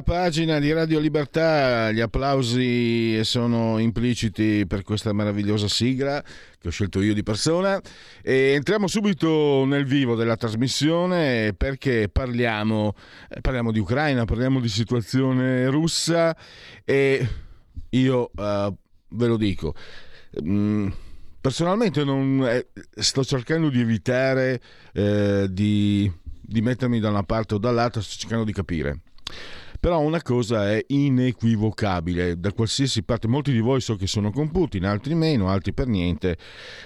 La pagina di Radio Libertà, gli applausi sono impliciti per questa meravigliosa sigla che ho scelto io di persona. E entriamo subito nel vivo della trasmissione perché parliamo, eh, parliamo di Ucraina, parliamo di situazione russa e io uh, ve lo dico. Mm, personalmente non, eh, sto cercando di evitare eh, di, di mettermi da una parte o dall'altra, sto cercando di capire però una cosa è inequivocabile, da qualsiasi parte, molti di voi so che sono con Putin, altri meno, altri per niente,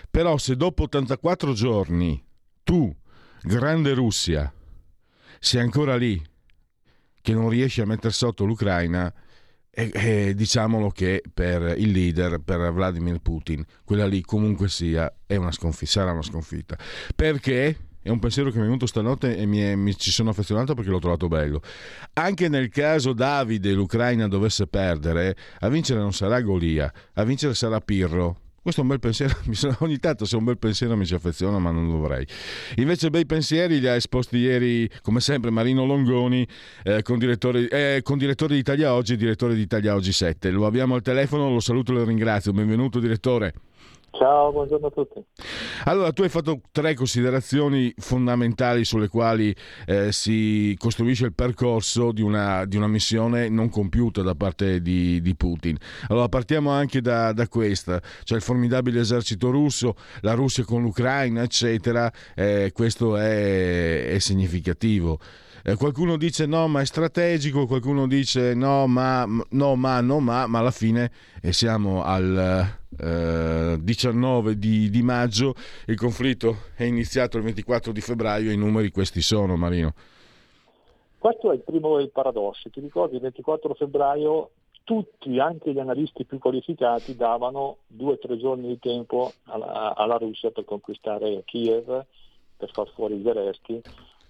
però se dopo 84 giorni tu, grande Russia, sei ancora lì, che non riesci a mettere sotto l'Ucraina, e, e, diciamolo che per il leader, per Vladimir Putin, quella lì comunque sia, una sconfitta, sarà una sconfitta. Perché? È un pensiero che mi è venuto stanotte e mi, è, mi, ci sono affezionato perché l'ho trovato bello. Anche nel caso Davide l'Ucraina dovesse perdere, a vincere non sarà Golia, a vincere sarà Pirro. Questo è un bel pensiero, ogni tanto se è un bel pensiero mi ci affeziono, ma non dovrei. Invece bei pensieri li ha esposti ieri, come sempre, Marino Longoni, eh, con, direttore, eh, con direttore di Italia Oggi e direttore di Italia Oggi 7. Lo abbiamo al telefono, lo saluto e lo ringrazio. Benvenuto direttore. Ciao, buongiorno a tutti. Allora, tu hai fatto tre considerazioni fondamentali sulle quali eh, si costruisce il percorso di una, di una, missione non compiuta da parte di, di Putin. Allora, partiamo anche da, da, questa, cioè il formidabile esercito russo, la Russia con l'Ucraina, eccetera. Eh, questo è, è significativo. Eh, qualcuno dice no, ma è strategico, qualcuno dice no, ma no, ma no, ma, ma alla fine eh, siamo al eh, 19 di, di, maggio, il conflitto è iniziato il 24 di febbraio i numeri questi sono, Marino. Questo è il primo dei paradossi. Ti ricordi, il 24 febbraio tutti, anche gli analisti più qualificati, davano due o tre giorni di tempo alla, alla Russia per conquistare Kiev, per far fuori Zelensky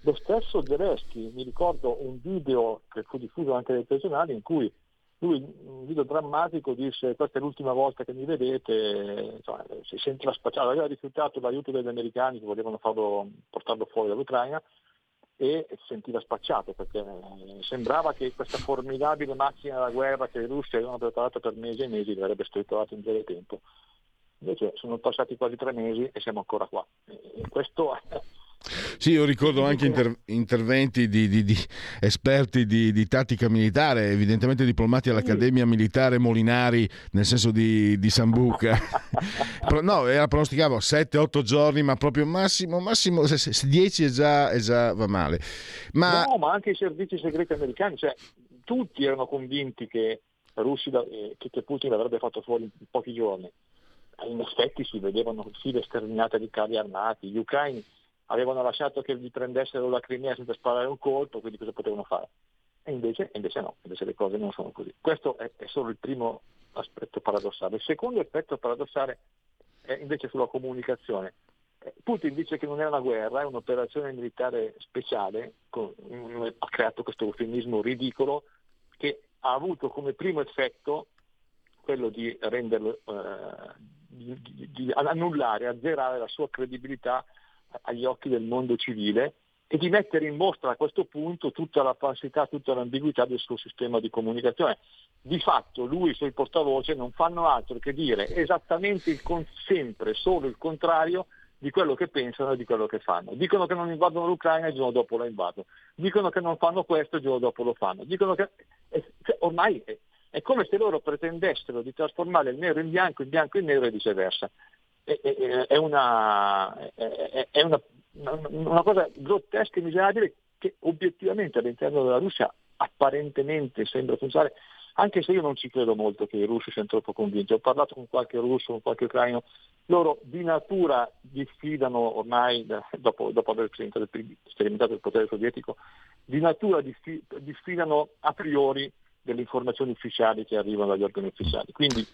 lo stesso Zelensky, mi ricordo un video che fu diffuso anche dai personali in cui lui, un video drammatico, disse questa è l'ultima volta che mi vedete, insomma, si sentiva spacciato, aveva rifiutato l'aiuto degli americani che volevano farlo, portarlo fuori dall'Ucraina e si sentiva spacciato perché sembrava che questa formidabile macchina della guerra che i russi avevano preparato per mesi e mesi avrebbe strittolato in breve tempo. Invece sono passati quasi tre mesi e siamo ancora qua. E questo sì, io ricordo anche inter- interventi di, di, di esperti di, di, tattica militare, evidentemente diplomati all'Accademia Militare Molinari, nel senso di, Sambuca. no, era pronosticavo 7-8 giorni, ma proprio massimo, massimo 10 è già, è già va male. Ma... No, ma anche i servizi segreti americani, cioè tutti erano convinti che, Russi, eh, che Putin l'avrebbe fatto fuori in pochi giorni. In effetti si vedevano file sterminate di carri armati, gli ucraini avevano lasciato che gli prendessero la Crimea senza sparare un colpo, quindi cosa potevano fare? E invece, invece no, invece le cose non sono così. Questo è, è solo il primo aspetto paradossale. Il secondo aspetto paradossale è invece sulla comunicazione. Eh, Putin dice che non è una guerra, è un'operazione militare speciale, con, ha creato questo eufemismo ridicolo che ha avuto come primo effetto quello di renderlo, eh, di, di, di annullare, azzerare la sua credibilità agli occhi del mondo civile e di mettere in mostra a questo punto tutta la falsità, tutta l'ambiguità del suo sistema di comunicazione. Di fatto lui e i suoi portavoce non fanno altro che dire esattamente il con- sempre solo il contrario di quello che pensano e di quello che fanno. Dicono che non invadono l'Ucraina e il giorno dopo la invadono. Dicono che non fanno questo e il giorno dopo lo fanno. Dicono che cioè, ormai è, è come se loro pretendessero di trasformare il nero in bianco, il bianco in nero e viceversa è, una, è una, una, cosa grottesca e miserabile che obiettivamente all'interno della Russia apparentemente sembra funzionare, anche se io non ci credo molto che i russi siano troppo convinti. Ho parlato con qualche russo, con qualche ucraino, loro di natura diffidano ormai, dopo, dopo aver sperimentato il potere sovietico, di natura diffidano a priori delle informazioni ufficiali che arrivano dagli organi ufficiali. Quindi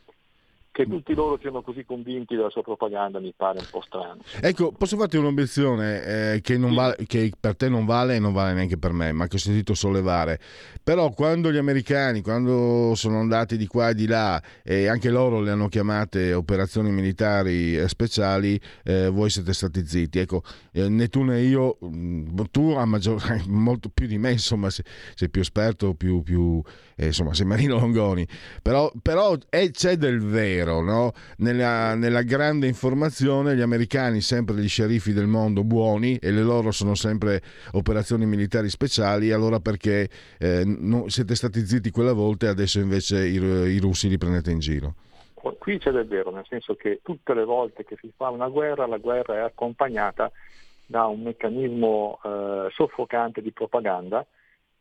che tutti loro siano così convinti della sua propaganda mi pare un po' strano. Ecco, posso farti un'obiezione eh, che, sì. vale, che, per te non vale e non vale neanche per me, ma che ho sentito sollevare. Però quando gli americani, quando sono andati di qua e di là e anche loro le hanno chiamate operazioni militari eh, speciali, eh, voi siete stati zitti. Ecco, eh, né tu né io, mm, tu a maggior, molto più di me, insomma, sei, sei più esperto, più, più eh, insomma, sei Marino Longoni. Però, però c'è del vero vero, no? nella, nella, grande informazione gli americani sempre gli sceriffi del mondo buoni e le loro sono sempre operazioni militari speciali, allora perché eh, no, siete stati zitti quella volta e adesso invece i, i russi li prendete in giro? Qui c'è del vero, nel senso che tutte le volte che si fa una guerra, la guerra è accompagnata da un meccanismo eh, soffocante di propaganda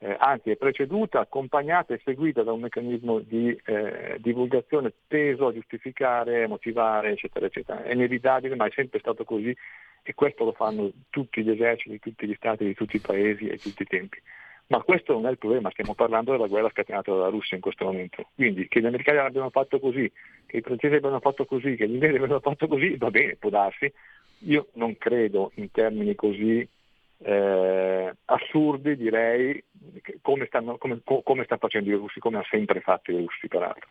eh, anzi è preceduta, accompagnata e seguita da un meccanismo di eh, divulgazione teso a giustificare, motivare, eccetera, eccetera. È inevitabile, ma è sempre stato così e questo lo fanno tutti gli eserciti, tutti gli stati di tutti i paesi e tutti i tempi. Ma questo non è il problema, stiamo parlando della guerra scatenata dalla Russia in questo momento. Quindi che gli americani abbiano fatto così, che i francesi abbiano fatto così, che gli inglesi abbiano fatto così, va bene, può darsi. Io non credo in termini così eh, assurdi direi come stanno, come, come stanno, facendo i russi, come hanno sempre fatto i russi peraltro.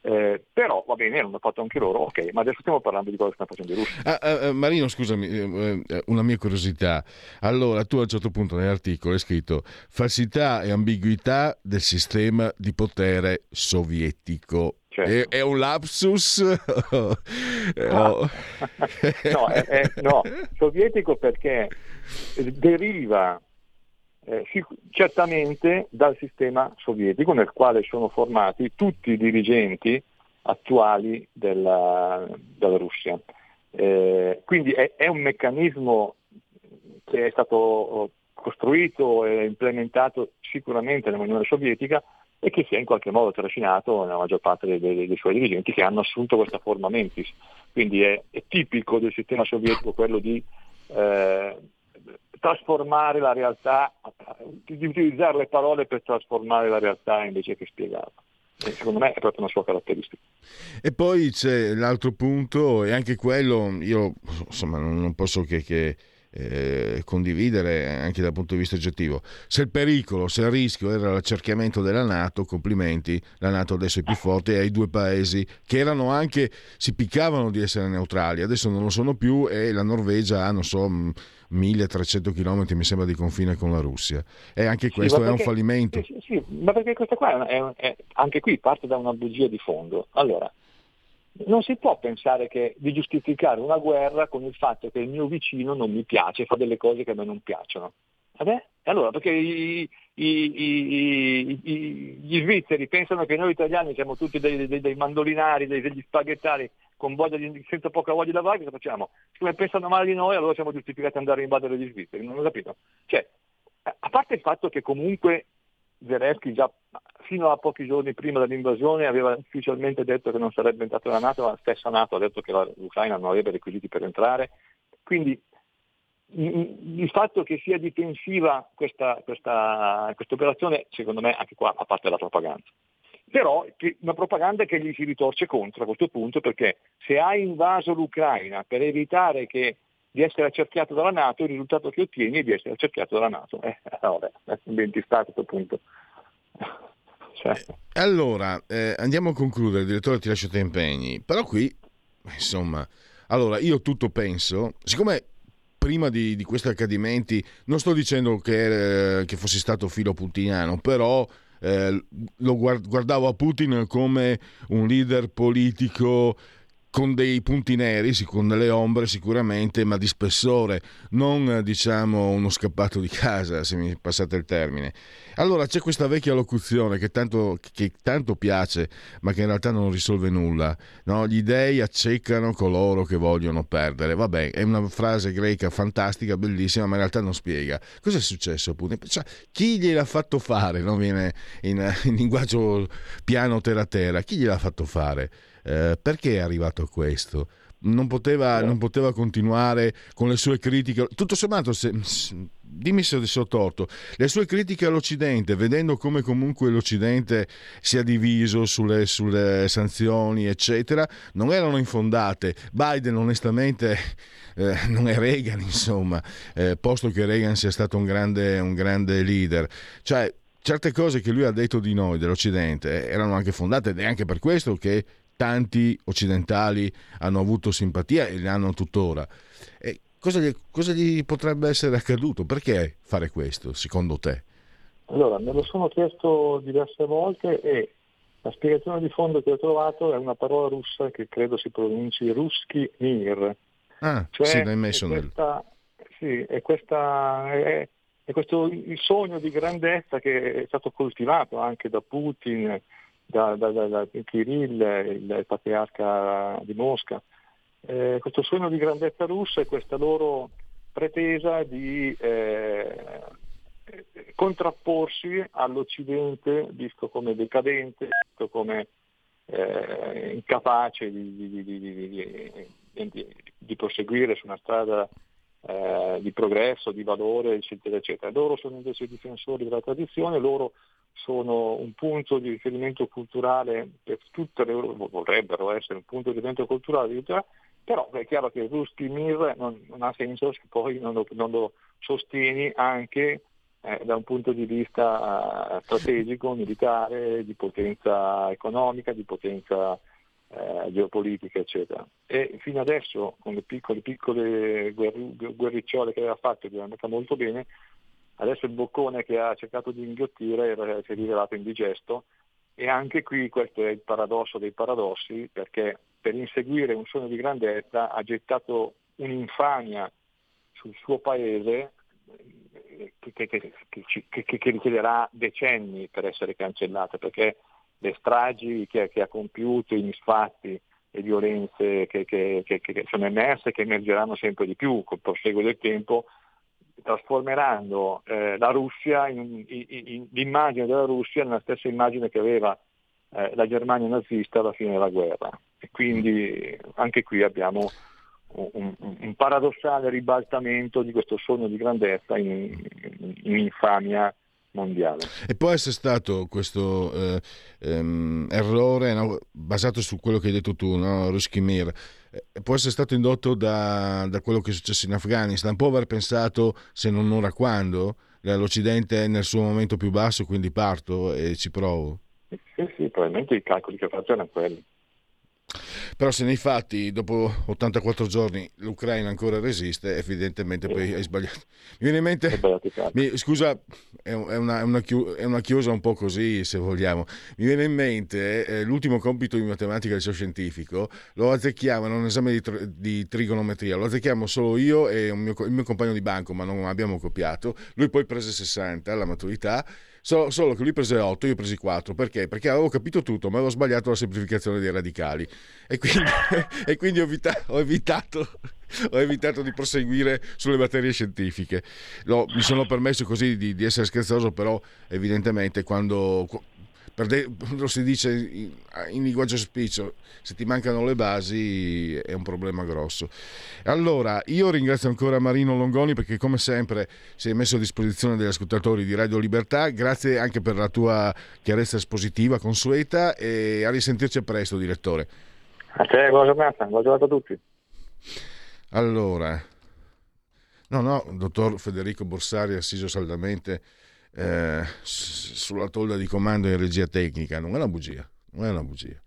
Eh, però va bene, l'hanno fatto anche loro, ok, ma adesso stiamo parlando di cosa stanno facendo i russi. Ah, ah, ah Marino, scusami, eh, eh, una mia curiosità. Allora, tu a un certo punto nell'articolo hai scritto falsità e ambiguità del sistema di potere sovietico. Certo. È, un lapsus? no, no, è, è, no, sovietico perché deriva eh, certamente dal sistema sovietico nel quale sono formati tutti i dirigenti attuali della, della Russia. Eh, quindi è, è, un meccanismo che è stato costruito e implementato sicuramente nell'Unione Sovietica e che si è in qualche modo trascinato nella maggior parte dei, dei, dei suoi dirigenti che hanno assunto questa forma mentis. Quindi è, è tipico del sistema sovietico quello di eh, trasformare la realtà, di utilizzare le parole per trasformare la realtà invece che spiegarla. Secondo me è proprio una sua caratteristica. E poi c'è l'altro punto, e anche quello io insomma non posso che, che eh, condividere anche dal punto di vista oggettivo. Se il pericolo, se il rischio era l'accerchiamento della Nato, complimenti, la Nato adesso è più forte e hai due paesi che erano anche, si piccavano di essere neutrali, adesso non lo sono più e la Norvegia ha, non so, 1300 km mi sembra di confine con la Russia. E anche questo sì, perché, è un fallimento. Sì, sì, ma perché questa qua è, è, anche qui parte da una bugia di fondo. Allora, non si può pensare che, di giustificare una guerra con il fatto che il mio vicino non mi piace, fa delle cose che a me non piacciono. Vabbè? Allora, perché i, i, i, gli svizzeri pensano che noi italiani siamo tutti dei, dei, dei mandolinari, dei, degli spaghettari con voglia di, senza poca voglia di lavare, cosa facciamo? Siccome pensano male di noi, allora siamo giustificati ad andare a invadere gli svizzeri, non ho capito. Cioè, a parte il fatto che comunque Zelensky già fino a pochi giorni prima dell'invasione aveva ufficialmente detto che non sarebbe entrato la Nato, la stessa Nato ha detto che l'Ucraina non avrebbe requisiti per entrare. Quindi il fatto che sia difensiva questa, operazione, secondo me, anche qua fa parte della propaganda. Però una propaganda che gli si ritorce contro a questo punto perché se hai invaso l'Ucraina per evitare che di essere accerchiato dalla Nato, il risultato che ottieni è di essere accerchiato dalla Nato. Eh, vabbè, è un a questo punto. Cioè. Allora, eh, andiamo a concludere, direttore ti lascio te impegni, però qui, insomma, allora io tutto penso, siccome prima di, di questi accadimenti, non sto dicendo che, eh, che fossi stato filo putiniano, però eh, lo guardavo a Putin come un leader politico con dei punti neri, con delle ombre sicuramente, ma di spessore, non diciamo uno scappato di casa, se mi passate il termine. Allora c'è questa vecchia locuzione che tanto, che tanto piace, ma che in realtà non risolve nulla. No? Gli dei accecano coloro che vogliono perdere. Vabbè, è una frase greca fantastica, bellissima, ma in realtà non spiega. Cosa è successo appunto? Cioè, chi gliel'ha fatto fare? Non viene in, in linguaggio piano terra terra. Chi gliel'ha fatto fare? Eh, perché è arrivato a questo? Non poteva, non poteva, continuare con le sue critiche. Tutto sommato, se, dimmi se ho torto, le sue critiche all'Occidente, vedendo come comunque l'Occidente si è diviso sulle, sulle sanzioni, eccetera, non erano infondate. Biden, onestamente, eh, non è Reagan, insomma, eh, posto che Reagan sia stato un grande, un grande leader. Cioè, certe cose che lui ha detto di noi, dell'Occidente, erano anche fondate ed è anche per questo che tanti occidentali hanno avuto simpatia e le hanno tuttora. E cosa, gli, cosa gli potrebbe essere accaduto? Perché fare questo, secondo te? Allora, me lo sono chiesto diverse volte e la spiegazione di fondo che ho trovato è una parola russa che credo si pronunci Ruski Mir. Ah, cioè, sì, l'hai messo è questa, Sì, è, questa, è, è questo il sogno di grandezza che è stato coltivato anche da Putin, da, da, da, da Kirill, il patriarca di Mosca. Eh, questo sogno di grandezza russa e questa loro pretesa di eh, contrapporsi all'Occidente visto come decadente, visto come eh, incapace di, di, di, di, proseguire su una strada eh, di progresso, di valore, eccetera, eccetera. Loro sono invece i difensori della tradizione, loro sono un punto di riferimento culturale per tutte le vorrebbero essere un punto di riferimento culturale, però è chiaro che Rusty Mir non, non, ha senso se poi non lo, non lo sostieni anche eh, da un punto di vista eh, strategico, militare, di potenza economica, di potenza eh, geopolitica, eccetera. E fino adesso con le piccole, piccole guerricciole che aveva fatto, che è andata molto bene, Adesso il boccone che ha cercato di inghiottire si è rivelato indigesto. E anche qui questo è il paradosso dei paradossi perché per inseguire un sogno di grandezza ha gettato un'infamia sul suo paese che, che, che, che, richiederà decenni per essere cancellata perché le stragi che, ha compiuto, i misfatti, le violenze che, sono emerse, che emergeranno sempre di più col proseguo del tempo, trasformeranno eh, la Russia, in, in, in, l'immagine della Russia nella stessa immagine che aveva eh, la Germania nazista alla fine della guerra. E quindi anche qui abbiamo un, un paradossale ribaltamento di questo sogno di grandezza in, infamia mondiale. E può essere stato questo eh, ehm, errore no, basato su quello che hai detto tu, no? Ruskimir, eh, può essere stato indotto da, da, quello che è successo in Afghanistan, può aver pensato, se non ora quando, l'Occidente è nel suo momento più basso, quindi parto e ci provo. Sì, sì, probabilmente i calcoli che faccio erano quelli. Però se nei fatti dopo 84 giorni l'Ucraina ancora resiste, evidentemente poi hai sbagliato. Mi viene in mente, mi, scusa, è una, è, una, è una, chiosa un po' così se vogliamo, mi viene in mente eh, l'ultimo compito di matematica del liceo scientifico, lo azzecchiamo in un esame di, di, trigonometria, lo azzecchiamo solo io e mio, il mio compagno di banco, ma non abbiamo copiato, lui poi prese 60 alla maturità Solo, solo, che lui prese 8, io presi 4. Perché? Perché avevo capito tutto, ma avevo sbagliato la semplificazione dei radicali. E quindi, e quindi ho, evita- ho, evitato, ho, evitato, di proseguire sulle materie scientifiche. No, mi sono permesso così di, di essere scherzoso, però evidentemente quando de- lo si dice in, in linguaggio spiccio, se ti mancano le basi è un problema grosso. Allora, io ringrazio ancora Marino Longoni perché come sempre si è messo a disposizione degli ascoltatori di Radio Libertà, grazie anche per la tua chiarezza espositiva consueta e a risentirci presto, direttore. A te, buona giornata, buona giornata a tutti. Allora, no, no, dottor Federico Borsari assiso saldamente eh, sulla tolda di comando in regia tecnica. Non è una bugia, non è una bugia.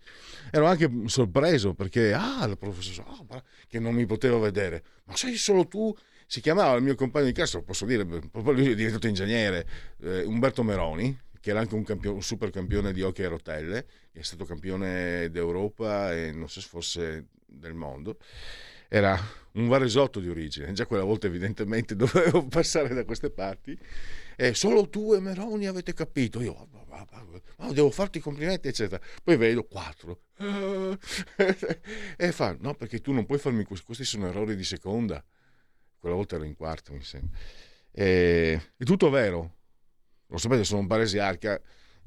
Ero anche sorpreso perché, ah, il professore, oh, che non mi potevo vedere, ma sei solo tu? Si chiamava il mio compagno di classe, posso dire, lui è diventato ingegnere, eh, Umberto Meroni, che era anche un, campione, un super campione di hockey a rotelle, è stato campione d'Europa e non so se fosse del mondo, era un varesotto di origine, già quella volta evidentemente dovevo passare da queste parti, e solo tu e Meroni avete capito, io oh, devo farti i complimenti, eccetera. Poi vedo quattro, e fa, no perché tu non puoi farmi questi, questi sono errori di seconda, quella volta ero in quarto mi sembra. E, è tutto vero, lo sapete, sono un paresiarca.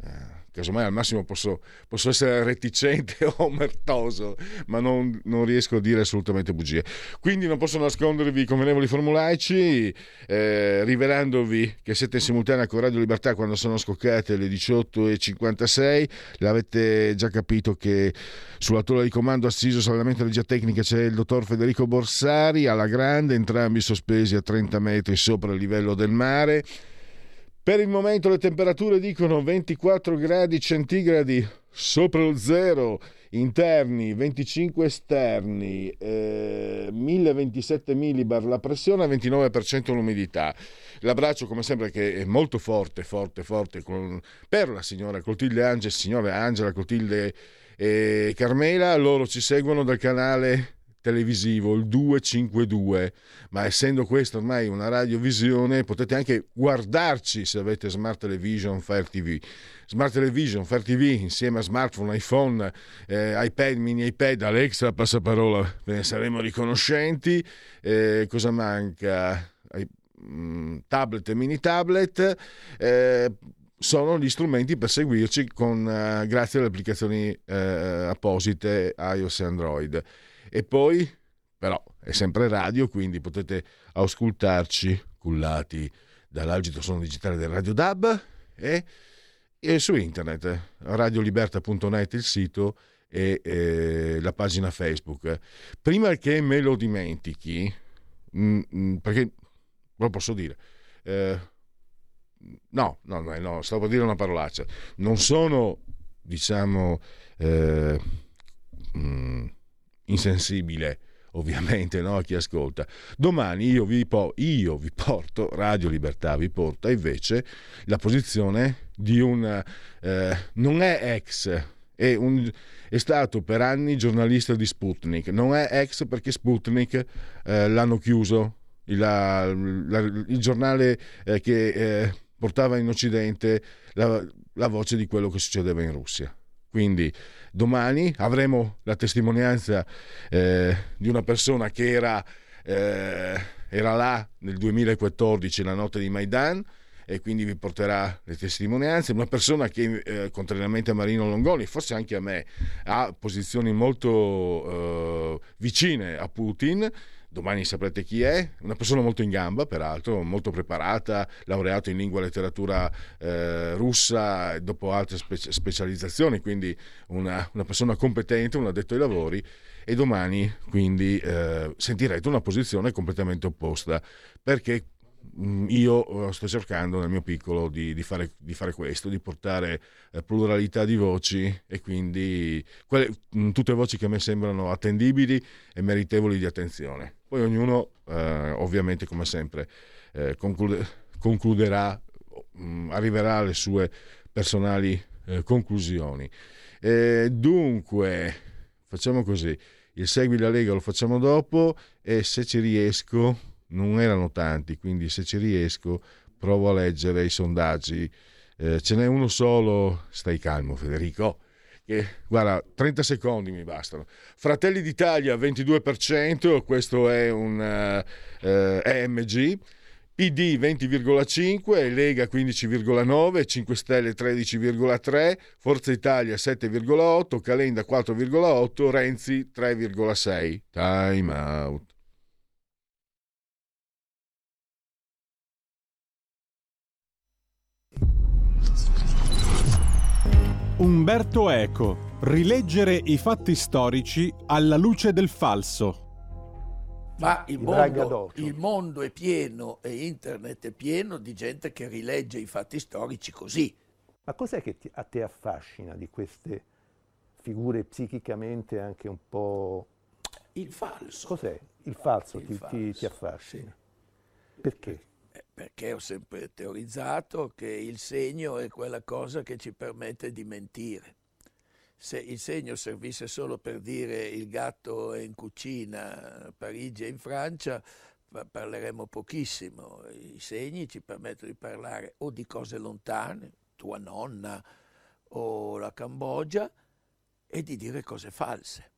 Eh, casomai al massimo posso, posso, essere reticente o omertoso, ma non, non, riesco a dire assolutamente bugie. Quindi non posso nascondervi i convenevoli formulaici, eh, rivelandovi che siete in simultanea con Radio Libertà quando sono scoccate le 18.56. L'avete già capito che sulla tolla di comando assiso sull'allenamento di regia tecnica c'è il dottor Federico Borsari, alla grande, entrambi sospesi a 30 metri sopra il livello del mare. Per il momento le temperature dicono 24 gradi centigradi sopra lo zero interni, 25 esterni, eh, 1027 millibar la pressione, 29% l'umidità. L'abbraccio come sempre che è molto forte, forte, forte con, per la signora Clotilde Angela, signora Angela Clotilde e Carmela, loro ci seguono dal canale televisivo, il 252, ma essendo questa ormai una radiovisione potete anche guardarci se avete Smart Television, Fire TV. Smart Television, Fire TV insieme a smartphone, iPhone, eh, iPad, mini iPad, Alexa, passaparola, ve ne saremo riconoscenti. Eh, cosa manca? Mm, tablet e mini tablet. Eh, sono gli strumenti per seguirci con, uh, grazie alle applicazioni uh, apposite iOS e Android. E poi, però, è sempre radio, quindi potete auscultarci cullati dall'algito suono digitale del Radio DAB e, e su internet, radioliberta.net il sito e eh, la pagina Facebook. Prima che me lo dimentichi, mh, mm, mh, mm, perché lo posso dire, eh, no, no, no, no, stavo per dire una parolaccia, non sono, diciamo, eh, mh, mm, insensibile ovviamente no, a chi ascolta. Domani io vi, po- io vi, porto, Radio Libertà vi porta invece la posizione di un... Eh, non è ex, è, un, è, stato per anni giornalista di Sputnik, non è ex perché Sputnik eh, l'hanno chiuso, il, la, la, il giornale eh, che eh, portava in Occidente la, la voce di quello che succedeva in Russia. Quindi domani avremo la testimonianza eh, di una persona che era, eh, era, là nel 2014, la notte di Maidan, e quindi vi porterà le testimonianze. Una persona che, eh, contrariamente a Marino Longoni, forse anche a me, ha posizioni molto eh, vicine a Putin domani saprete chi è, una persona molto in gamba, peraltro, molto preparata, laureato in lingua e letteratura eh, russa dopo altre spe- specializzazioni, quindi una, una, persona competente, un addetto ai lavori. E domani quindi eh, sentirete una posizione completamente opposta perché io eh, sto cercando nel mio piccolo di, di, fare, di fare, questo, di portare eh, pluralità di voci e quindi quelle, mm, tutte voci che a me sembrano attendibili e meritevoli di attenzione. Poi ognuno eh, ovviamente come sempre eh, conclude, concluderà, mh, mm, arriverà alle sue personali eh, conclusioni. dunque, facciamo così, il Segui la Lega lo facciamo dopo e se ci riesco non erano tanti, quindi se ci riesco provo a leggere i sondaggi. Eh, ce n'è uno solo, stai calmo Federico, che guarda, 30 secondi mi bastano. Fratelli d'Italia 22%, questo è un uh, EMG. PD 20,5, Lega 15,9, 5 Stelle 13,3, Forza Italia 7,8, Calenda 4,8, Renzi 3,6. Time out. Umberto Eco. Rileggere i fatti storici alla luce del falso. Ma il mondo, il mondo, è pieno e internet è pieno di gente che rilegge i fatti storici così. Ma cos'è che ti, a te affascina di queste figure psichicamente anche un po'... Il falso. Cos'è? Il falso, il ti, falso. Ti, ti, affascina. Sì. Perché? Perché ho sempre teorizzato che il segno è quella cosa che ci permette di mentire. se il segno servisse solo per dire il gatto è in cucina, Parigi è in Francia, parleremo pochissimo. I segni ci permettono di parlare o di cose lontane, tua nonna o la Cambogia, e di dire cose false.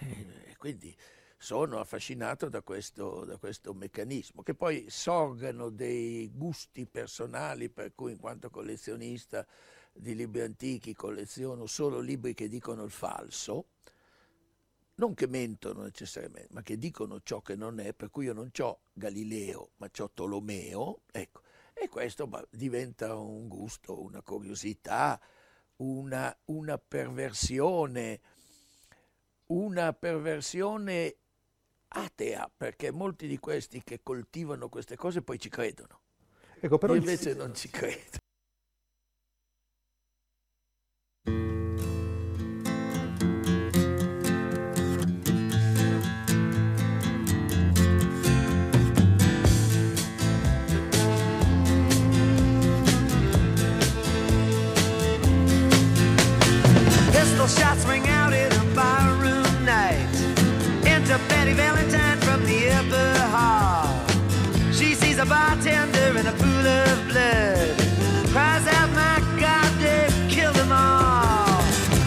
E quindi sono affascinato da questo, da questo, meccanismo, che poi sorgano dei gusti personali, per cui in quanto collezionista di libri antichi colleziono solo libri che dicono il falso, non che mentono necessariamente, ma che dicono ciò che non è, per cui io non ho Galileo, ma ho Tolomeo, ecco, e questo diventa un gusto, una curiosità, una, una perversione, una perversione atea, perché molti di questi che coltivano queste cose poi ci credono. Ecco, però Io invece il... non ci credo. shots ring out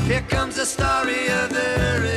Here comes the story of the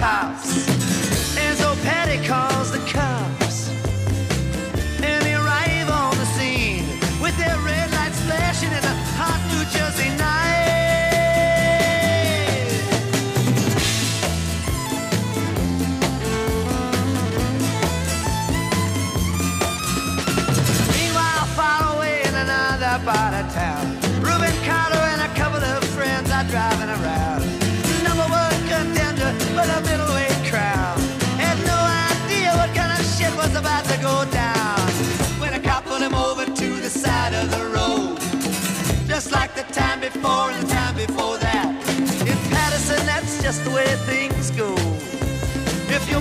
cops.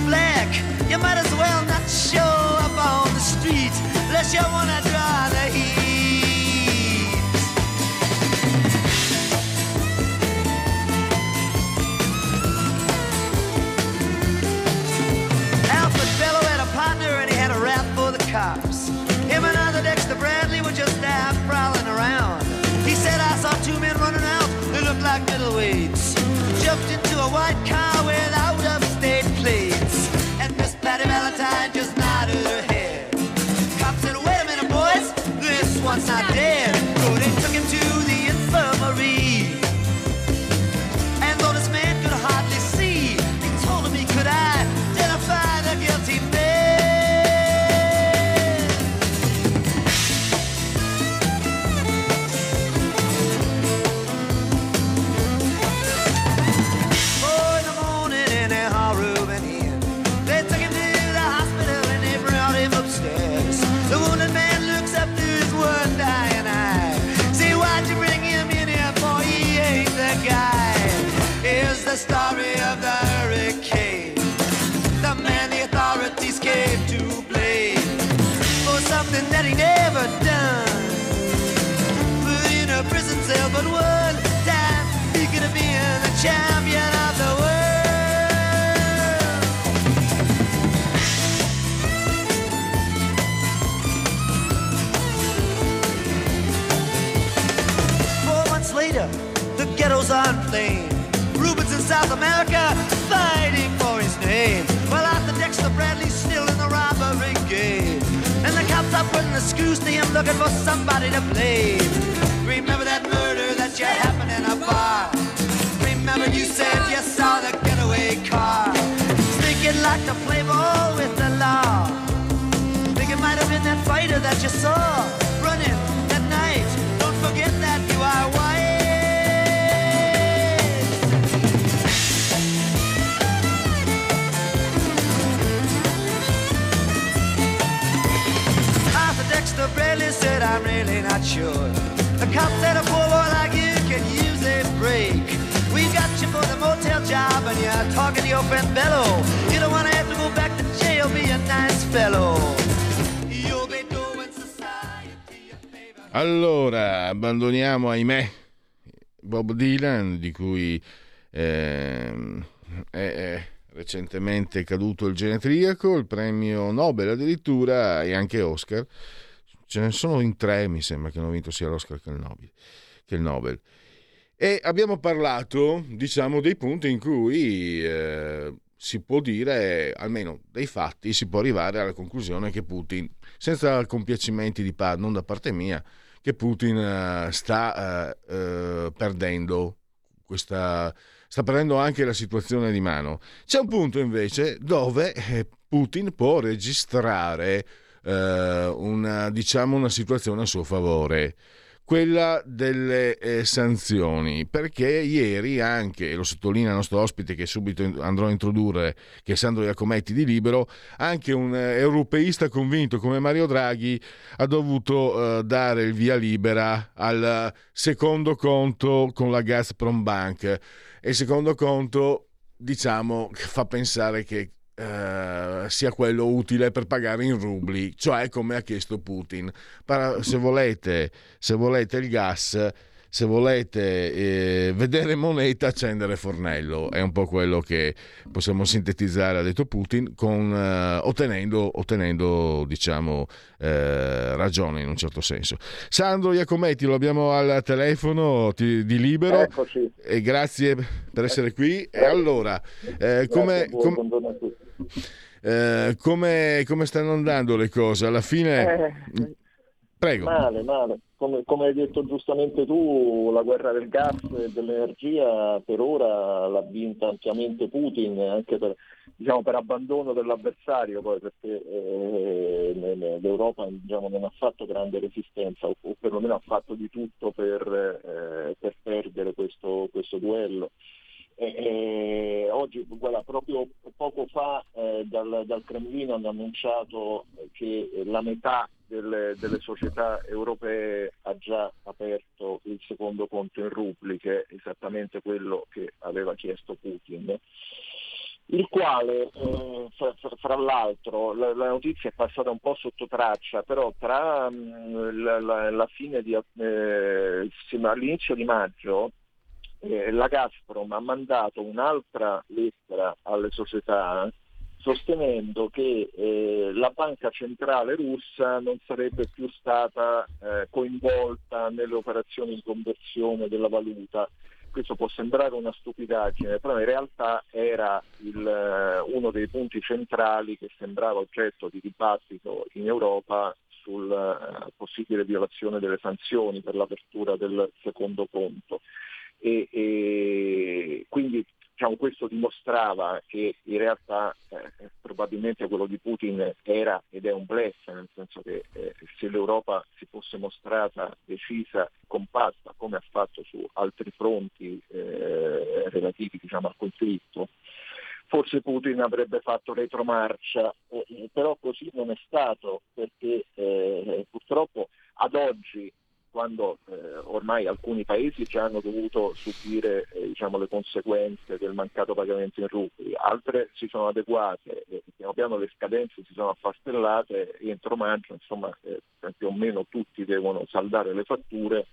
Black, you might as well not show up on the street unless you wanna draw the heat. Alfred Bellow had a partner and he had a rap for the cops. Him and other Dexter Bradley were just out prowling around. He said, I saw two men running out They looked like middleweights. Story of the always looking for somebody to blame. Remember that murder that you happened in a bar. Remember you said you saw the getaway car. Thinking like the playboy with the law. Think it might have been that fighter that you saw. Bradley said, I'm really not sure. The cop said a poor boy like you can use a break. We got you for the motel job and you're talking to your friend Bello. You don't want have to go back to jail, be a nice fellow. Allora, abbandoniamo, ahimè, Bob Dylan, di cui è, è recentemente caduto il genetriaco, il premio Nobel addirittura e anche Oscar. Ce ne sono in tre, mi sembra che hanno vinto sia l'Oscar che il Nobel. Che il Nobel. E abbiamo parlato, diciamo, dei punti in cui eh, si può dire, almeno dei fatti, si può arrivare alla conclusione che Putin, senza compiacimenti di parte, non da parte mia, che Putin eh, sta eh, eh, perdendo questa sta prendendo anche la situazione di mano. C'è un punto invece dove eh, Putin può registrare eh, una, diciamo, una situazione a suo favore quella delle eh, sanzioni, perché ieri anche, lo sottolinea il nostro ospite che subito andrò a introdurre, che è Sandro Iacometti di Libero, anche un eh, europeista convinto come Mario Draghi ha dovuto eh, dare il via libera al secondo conto con la Gazprom Bank. E il secondo conto diciamo fa pensare che Uh, sia quello utile per pagare in rubli, cioè come ha chiesto Putin. Para, se, volete, se volete il gas, se volete eh, vedere moneta, accendere fornello. È un po' quello che possiamo sintetizzare, ha detto Putin, con, eh, ottenendo, ottenendo diciamo, eh, ragione in un certo senso. Sandro Iacometti, lo abbiamo al telefono ti, di Libero Eccoci. e grazie per essere qui. E allora, eh, come... Eh, come, come stanno andando le cose? Alla fine... Eh, Prego. Male, male. Come, come hai detto giustamente tu, la guerra del gas e dell'energia per ora l'ha vinta ampiamente Putin, anche per, diciamo, per abbandono dell'avversario, poi perché eh, l'Europa diciamo, non ha fatto grande resistenza, o, o perlomeno ha fatto di tutto per, eh, per perdere questo, questo duello. E- e oggi, guarda, proprio poco fa eh, dal, dal Cremlino hanno annunciato che la metà delle, delle società europee ha già aperto il secondo conto in rubli, che è esattamente quello che aveva chiesto Putin. Il quale, eh, fra, fra- l'altro, la, la notizia è passata un po' sotto traccia, però tra mm, la, la- la fine di, eh, all'inizio di maggio eh, la Gazprom ha mandato un'altra lettera alle società sostenendo che eh, la banca centrale russa non sarebbe più stata eh, coinvolta nelle operazioni di conversione della valuta. Questo può sembrare una stupidaggine, però in realtà era il, eh, uno dei punti centrali che sembrava oggetto di dibattito in Europa sulla possibile violazione delle sanzioni per l'apertura del secondo conto. E, e quindi diciamo, questo dimostrava che in realtà eh, probabilmente quello di Putin era ed è un blef, nel senso che eh, se l'Europa si fosse mostrata decisa, compatta, come ha fatto su altri fronti eh, relativi diciamo, al conflitto, forse Putin avrebbe fatto retromarcia, eh, però così non è stato perché eh, purtroppo ad oggi quando eh, ormai alcuni paesi già hanno dovuto subire eh, diciamo, le conseguenze del mancato pagamento in rubli, altre si sono adeguate, e piano piano le scadenze si sono affastellate entro maggio insomma, eh, più o meno tutti devono saldare le fatture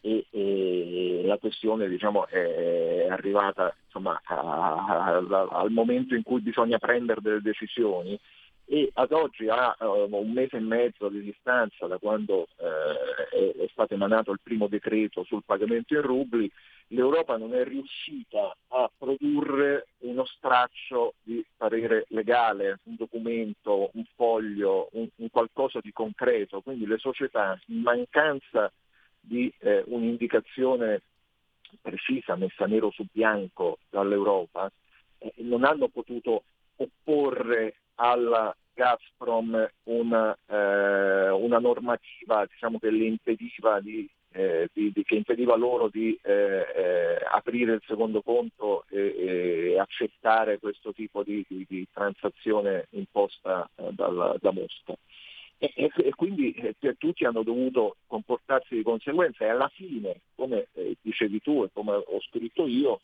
e, e la questione diciamo, è arrivata insomma, a- a- a- al momento in cui bisogna prendere delle decisioni e ad oggi a eh, un mese e mezzo di distanza da quando eh, è, è stato emanato il primo decreto sul pagamento in rubli, l'Europa non è riuscita a produrre uno straccio di parere legale, un documento, un foglio, un, un qualcosa di concreto. Quindi le società, in mancanza di eh, un'indicazione precisa messa nero su bianco dall'Europa, eh, non hanno potuto opporre alla Gazprom una, eh, una normativa diciamo, che impediva di eh, di, di, che impediva loro di eh, eh, aprire il secondo conto e, e accettare questo tipo di, transazione imposta eh, dal, da Mosca. E, e, e quindi eh, tutti hanno dovuto comportarsi di conseguenza e alla fine, come dicevi tu e come ho scritto io,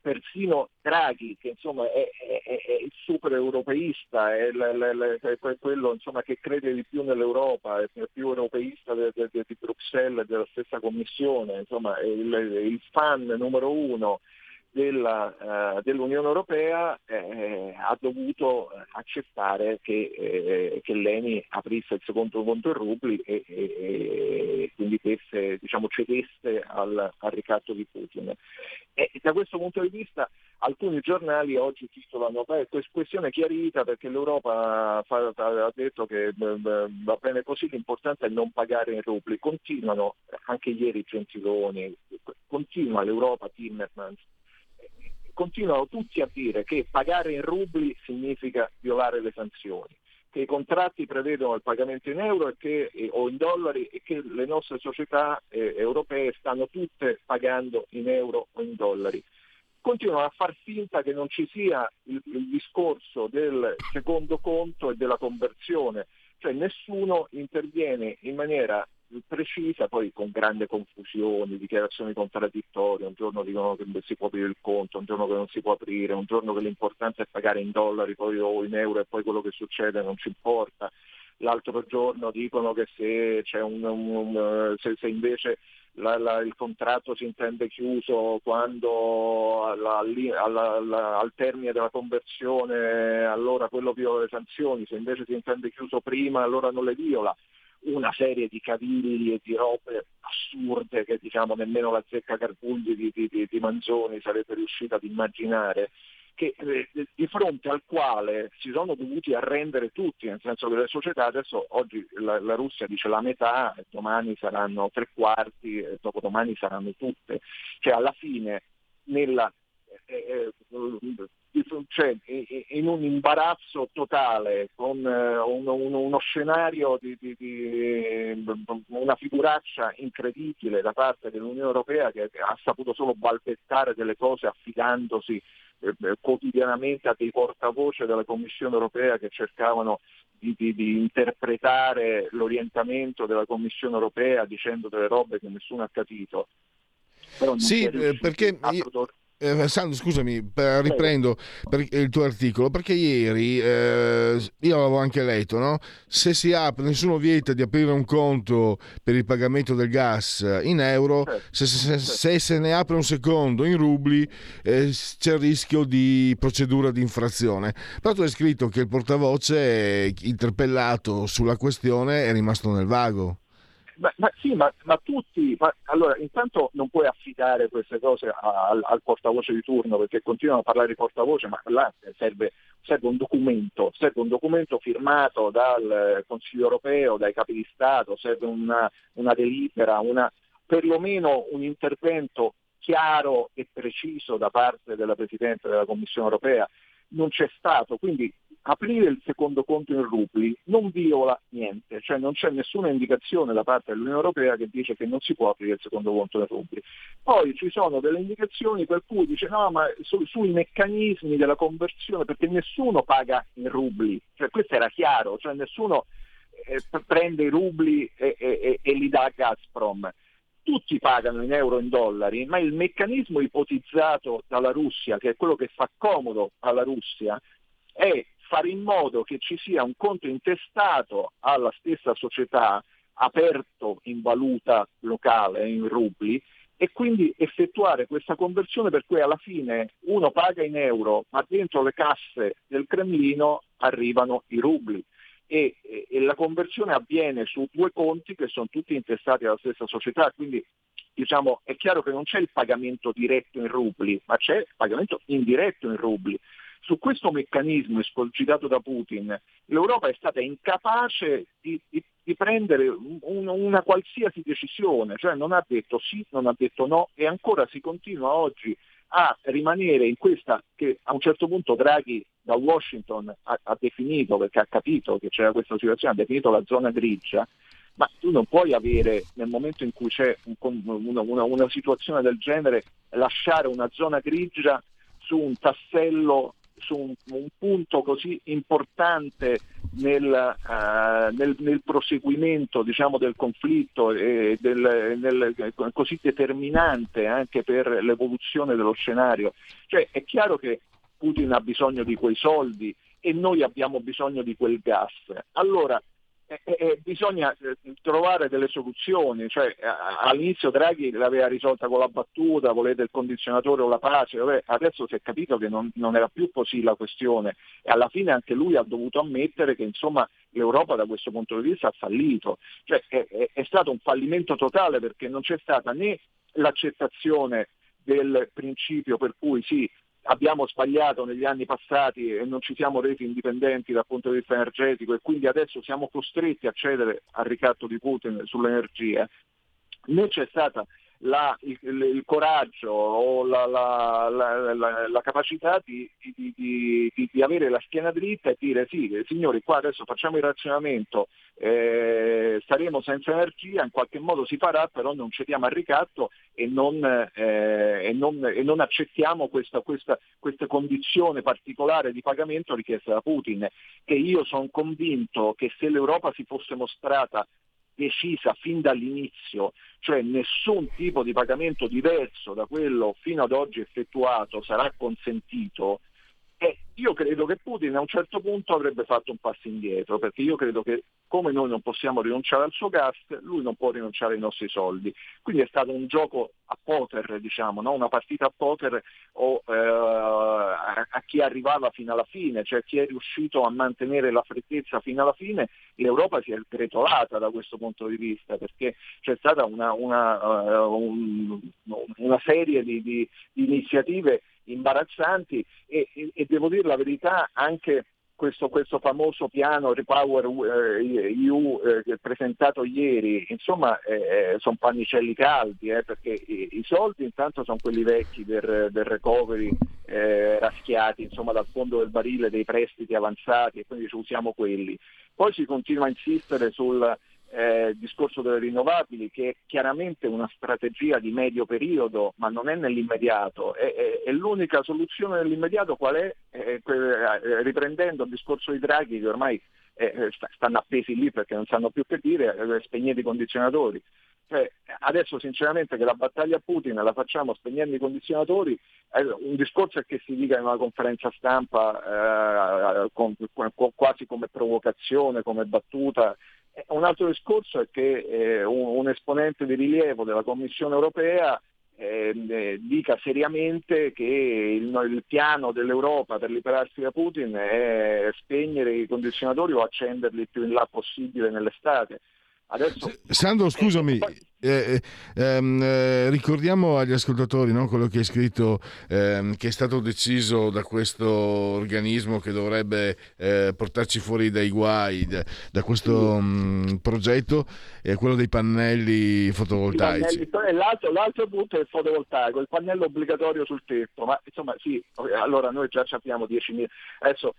persino Draghi, che insomma è, è, è il super europeista, è, l, quello insomma, che crede di più nell'Europa, è più europeista di, di, di Bruxelles della stessa Commissione, insomma è il, il fan numero uno della, uh, dell'Unione Europea eh, ha dovuto accettare che, eh, che, l'ENI aprisse il secondo conto in rubli e, e, e quindi desse, diciamo, cedesse al, al, ricatto di Putin. E da questo punto di vista alcuni giornali oggi titolano questione chiarita perché l'Europa fa, ha detto che va bene così, l'importante è non pagare in rubli. Continuano, anche ieri Gentiloni, continua l'Europa Timmermans continuano tutti a dire che pagare in rubli significa violare le sanzioni, che i contratti prevedono il pagamento in euro che, o in dollari e che le nostre società eh, europee stanno tutte pagando in euro o in dollari. Continuano a far finta che non ci sia il, il discorso del secondo conto e della conversione, cioè nessuno interviene in maniera precisa, poi con grande confusione, dichiarazioni contraddittorie, un giorno dicono che si può aprire il conto, un giorno che non si può aprire, un giorno che l'importante è pagare in dollari poi, o in euro e poi quello che succede non ci importa. L'altro giorno dicono che se, un, un, un, se, se invece la, la, il contratto si intende chiuso quando alla, alla, al termine della conversione allora quello viola le sanzioni, se invece si intende chiuso prima allora non le viola una serie di cavilli e di robe assurde che diciamo nemmeno la zecca Carbugli di, di, di Manzoni sarebbe riuscita ad immaginare che, eh, di fronte al quale si sono dovuti arrendere tutti, nel senso che le società adesso oggi la, la Russia dice la metà, domani saranno tre quarti, e dopodomani saranno tutte, cioè alla fine nella, eh, eh, cioè, in un imbarazzo totale, con eh, uno, uno scenario di, di, di, una figuraccia incredibile da parte dell'Unione Europea che ha saputo solo balbettare delle cose affidandosi eh, quotidianamente a dei portavoce della Commissione Europea che cercavano di, di, di, interpretare l'orientamento della Commissione Europea dicendo delle robe che nessuno ha capito. sì, eh, perché io, eh, Sandro, scusami, riprendo per il tuo articolo perché ieri eh, io l'avevo anche letto, no? se si apre, nessuno vieta di aprire un conto per il pagamento del gas in euro, certo. se, se, se, se ne apre un secondo in rubli eh, c'è il rischio di procedura di infrazione. Però tu hai scritto che il portavoce interpellato sulla questione è rimasto nel vago. Ma, ma sì, ma, ma tutti, ma, allora intanto non puoi affidare queste cose al, al, portavoce di turno perché continuano a parlare di portavoce, ma là serve, serve, un documento, serve un documento firmato dal Consiglio europeo, dai capi di Stato, serve una, una delibera, una, perlomeno un intervento chiaro e preciso da parte della Presidente della Commissione europea. Non c'è stato, quindi aprire il secondo conto in rubli non viola niente, cioè non c'è nessuna indicazione da parte dell'Unione Europea che dice che non si può aprire il secondo conto in rubli. Poi ci sono delle indicazioni per cui dice no, ma su, sui meccanismi della conversione, perché nessuno paga in rubli, cioè questo era chiaro, cioè nessuno eh, prende i rubli e, e, e li dà a Gazprom tutti pagano in euro e in dollari, ma il meccanismo ipotizzato dalla Russia, che è quello che fa comodo alla Russia, è fare in modo che ci sia un conto intestato alla stessa società aperto in valuta locale, in rubli, e quindi effettuare questa conversione per cui alla fine uno paga in euro, ma dentro le casse del Cremlino arrivano i rubli. E, e, la conversione avviene su due conti che sono tutti intestati alla stessa società, quindi diciamo, è chiaro che non c'è il pagamento diretto in rubli, ma c'è il pagamento indiretto in rubli. Su questo meccanismo escogitato da Putin l'Europa è stata incapace di, di, di prendere un, una qualsiasi decisione, cioè non ha detto sì, non ha detto no e ancora si continua oggi a rimanere in questa che a un certo punto Draghi da Washington ha, ha definito, perché ha capito che c'era questa situazione, ha definito la zona grigia, ma tu non puoi avere nel momento in cui c'è un, una, una, una, situazione del genere lasciare una zona grigia su un tassello, su un, un punto così importante nel, uh, nel, nel proseguimento diciamo, del conflitto e del, nel, così determinante anche per l'evoluzione dello scenario. Cioè, è chiaro che Putin ha bisogno di quei soldi e noi abbiamo bisogno di quel gas. Allora, eh, eh, bisogna eh, trovare delle soluzioni, cioè, all'inizio Draghi l'aveva risolta con la battuta, volete il condizionatore o la pace, Vabbè, adesso si è capito che non, non, era più così la questione e alla fine anche lui ha dovuto ammettere che insomma, l'Europa da questo punto di vista ha fallito, cioè, è, è stato un fallimento totale perché non c'è stata né l'accettazione del principio per cui sì, abbiamo sbagliato negli anni passati e non ci siamo resi indipendenti dal punto di vista energetico e quindi adesso siamo costretti a cedere al ricatto di Putin sull'energia, né c'è stata la, il, il, coraggio o la, la, la capacità di, di, di, di, avere la schiena dritta e dire sì, signori, qua adesso facciamo il razionamento, eh, staremo senza energia, in qualche modo si farà, però non cediamo al ricatto e non, eh, e non, e non accettiamo questa, questa, questa condizione particolare di pagamento richiesta da Putin, che io sono convinto che se l'Europa si fosse mostrata decisa fin dall'inizio, cioè nessun tipo di pagamento diverso da quello fino ad oggi effettuato sarà consentito, e io credo che Putin a un certo punto avrebbe fatto un passo indietro, perché io credo che come noi non possiamo rinunciare al suo gas, lui non può rinunciare ai nostri soldi. Quindi è stato un gioco a poker, diciamo, no? una partita a poker o, eh, a, chi arrivava fino alla fine, cioè chi è riuscito a mantenere la freddezza fino alla fine. L'Europa si è gretolata da questo punto di vista, perché c'è stata una, una, uh, un, una serie di, di, di iniziative imbarazzanti e, e, e, devo dire la verità anche questo, questo famoso piano Repower EU eh, eh, presentato ieri, insomma eh, eh, sono pannicelli caldi eh, perché i, i, soldi intanto sono quelli vecchi del, del recovery eh, raschiati insomma, dal fondo del barile dei prestiti avanzati e quindi usiamo quelli. Poi si continua a insistere sul eh, il discorso delle rinnovabili che è chiaramente una strategia di medio periodo ma non è nell'immediato e, e, e l'unica soluzione nell'immediato qual è? Eh, eh, riprendendo il discorso di Draghi che ormai eh, eh stanno appesi lì perché non sanno più che dire, eh, spegnete i condizionatori. Cioè, adesso sinceramente che la battaglia a Putin la facciamo spegnendo i condizionatori, un discorso è che si dica in una conferenza stampa con, con, quasi come provocazione, come battuta, un altro discorso è che eh, un, un, esponente di rilievo della Commissione europea ehm, eh, dica seriamente che il, il, piano dell'Europa per liberarsi da Putin è spegnere i condizionatori o accenderli più in là possibile nell'estate. Adesso, Sandro, scusami, eh, eh, ehm, eh, ricordiamo agli ascoltatori no, quello che hai scritto, ehm, che è stato deciso da questo organismo che dovrebbe eh, portarci fuori dai guai, da, da questo mh, mm, progetto, è quello dei pannelli fotovoltaici. Pannelli, l'altro, l'altro, punto è il fotovoltaico, il pannello obbligatorio sul tetto, ma insomma sì, allora noi già abbiamo 10.000. Adesso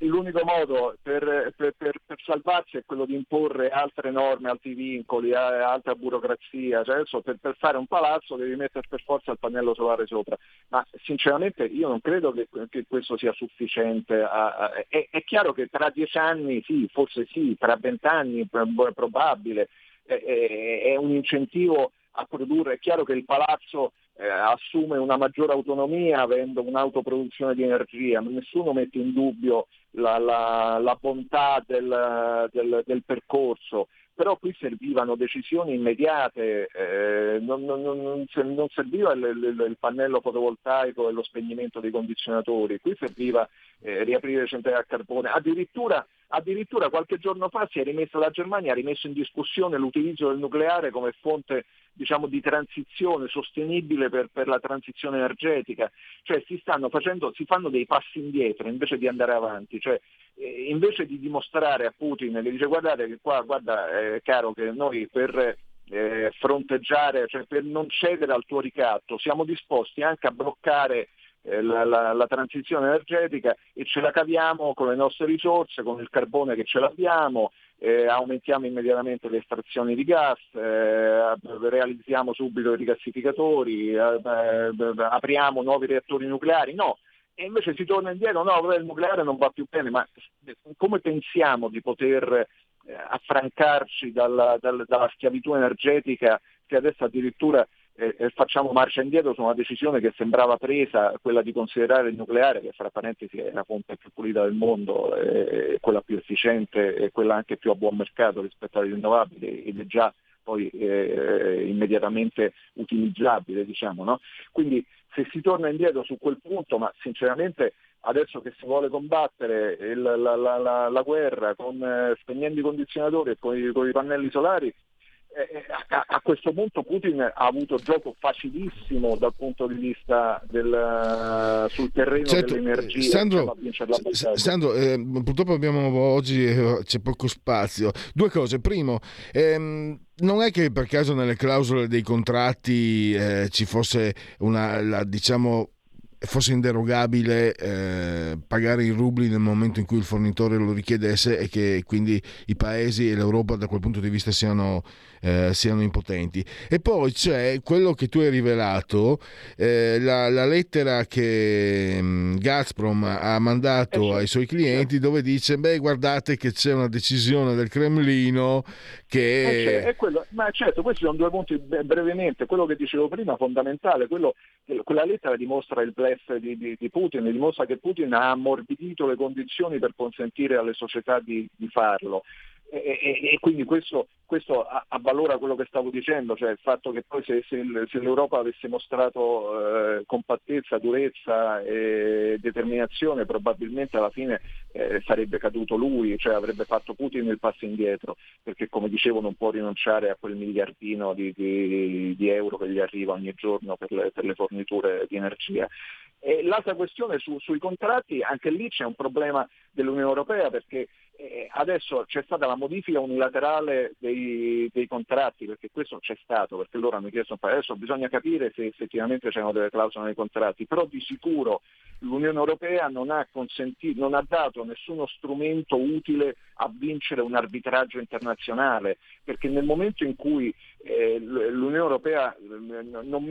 l'unico modo per, per, per, per, salvarsi è quello di imporre altre norme, altri vincoli, altra burocrazia, cioè adesso per, fare un palazzo devi mettere per forza il pannello solare sopra, ma sinceramente io non credo che, che questo sia sufficiente. A, a, è, è, chiaro che tra dieci anni sì, forse sì, tra vent'anni è probabile, è, è, è un incentivo a produrre, è chiaro che il palazzo eh, assume una maggiore autonomia avendo un'autoproduzione di energia, nessuno mette in dubbio la, la, la bontà del, del, del, percorso, però qui servivano decisioni immediate, eh, non, non, non, non, serviva il, il, il, pannello fotovoltaico e lo spegnimento dei condizionatori, qui serviva eh, riaprire le centrali a carbone, addirittura Addirittura qualche giorno fa si è rimessa la Germania, ha rimesso in discussione l'utilizzo del nucleare come fonte diciamo, di transizione sostenibile per, per, la transizione energetica, cioè si, facendo, si, fanno dei passi indietro invece di andare avanti, cioè, eh, invece di dimostrare a Putin che dice guardate che qua, guarda eh, caro che noi per eh, fronteggiare, cioè per non cedere al tuo ricatto, siamo disposti anche a bloccare la, la, la, transizione energetica e ce la caviamo con le nostre risorse, con il carbone che ce l'abbiamo, eh, aumentiamo immediatamente le estrazioni di gas, eh, realizziamo subito i rigassificatori, eh, eh, apriamo nuovi reattori nucleari. No, e invece si torna indietro, no, il nucleare non va più bene, ma come pensiamo di poter eh, affrancarci dalla, dalla, dalla schiavitù energetica che adesso addirittura eh, facciamo marcia indietro su una decisione che sembrava presa, quella di considerare il nucleare, che fra parentesi è la fonte più pulita del mondo, eh, quella più efficiente e quella anche più a buon mercato rispetto alle rinnovabili ed è già poi eh, immediatamente utilizzabile. Diciamo, no? Quindi se si torna indietro su quel punto, ma sinceramente adesso che si vuole combattere il, la, la, la, la, guerra con, eh, spegnendo i condizionatori e con i, con i pannelli solari, a, a, questo punto Putin ha avuto gioco facilissimo dal punto di vista del, uh, sul terreno certo, dell'energia Sandro, Sandro eh, purtroppo abbiamo oggi eh, c'è poco spazio. Due cose. Primo ehm, non è che per caso nelle clausole dei contratti eh, ci fosse una la, diciamo fosse inderogabile eh, pagare in rubli nel momento in cui il fornitore lo richiedesse e che quindi i paesi e l'Europa da quel punto di vista siano, eh, siano impotenti. E poi c'è quello che tu hai rivelato, eh, la, la, lettera che um, Gazprom ha mandato ai suoi clienti dove dice beh guardate che c'è una decisione del Cremlino che... Eh, quello, ma certo, questi sono due punti brevemente, quello che dicevo prima fondamentale, quello, quella lettera dimostra il blef di, di, di, Putin, dimostra che Putin ha ammorbidito le condizioni per consentire alle società di, di farlo. E, e, e, quindi questo, questo avvalora quello che stavo dicendo, cioè il fatto che poi se, se, se l'Europa avesse mostrato eh, compattezza, durezza e determinazione, probabilmente alla fine eh, sarebbe caduto lui, cioè avrebbe fatto Putin il passo indietro, perché come dicevo non può rinunciare a quel miliardino di, di, di euro che gli arriva ogni giorno per le, per le forniture di energia. E l'altra questione su, sui contratti, anche lì c'è un problema dell'Unione Europea perché adesso c'è stata la modifica unilaterale dei, dei, contratti, perché questo c'è stato, perché loro hanno chiesto adesso bisogna capire se effettivamente c'erano delle clausole nei contratti, però di sicuro l'Unione Europea non ha, non ha dato nessuno strumento utile a vincere un arbitraggio internazionale, perché nel momento in cui eh, l'Unione Europea eh, non,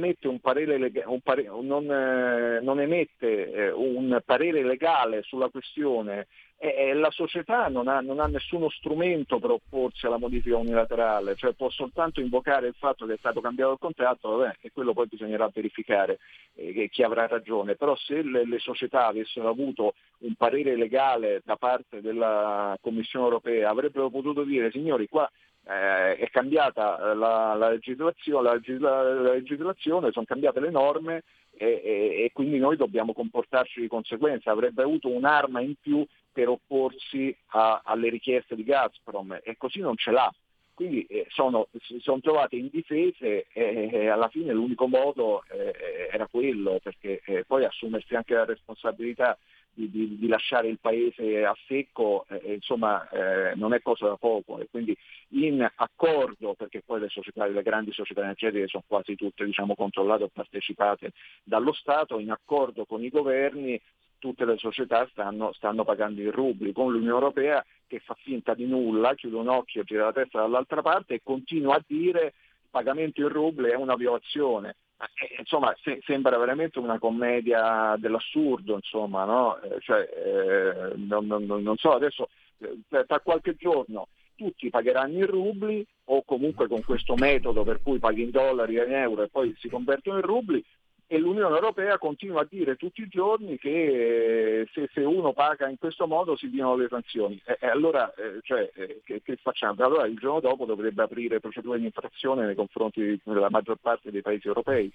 lega- pare- non, eh, non emette eh, un parere legale sulla questione e la società non ha, non ha, nessuno strumento per opporsi alla modifica unilaterale, cioè può soltanto invocare il fatto che è stato cambiato il contratto vabbè, e quello poi bisognerà verificare eh, chi avrà ragione, però se le, le, società avessero avuto un parere legale da parte della Commissione europea avrebbero potuto dire signori qua eh, è cambiata la, la, legislazione, la, la, legislazione, sono cambiate le norme e, e, e quindi noi dobbiamo comportarci di conseguenza, avrebbe avuto un'arma in più per opporsi a, alle richieste di Gazprom e così non ce l'ha. Quindi eh, sono, si sono trovate indifese e, e alla fine l'unico modo eh, era quello, perché eh, poi assumersi anche la responsabilità di, di, di, lasciare il paese a secco, insomma, non è cosa da poco. E quindi in accordo, perché poi le, società, le grandi società energetiche sono quasi tutte diciamo, controllate o partecipate dallo Stato, in accordo con i governi tutte le società stanno, stanno pagando in rubli, con l'Unione Europea che fa finta di nulla, chiude un occhio, gira la testa dall'altra parte e continua a dire il pagamento in rubli è una violazione. Eh, insomma, se, sembra veramente una commedia dell'assurdo, insomma, no? eh, cioè, eh, non, non, non, so, adesso eh, tra qualche giorno tutti pagheranno in rubli o comunque con questo metodo per cui paghi in dollari e in euro e poi si convertono in rubli, e l'Unione Europea continua a dire tutti i giorni che eh, se, se uno paga in questo modo si diano le sanzioni. E, e allora eh, cioè, eh, che, che, facciamo? Allora il giorno dopo dovrebbe aprire procedure di infrazione nei confronti della maggior parte dei paesi europei,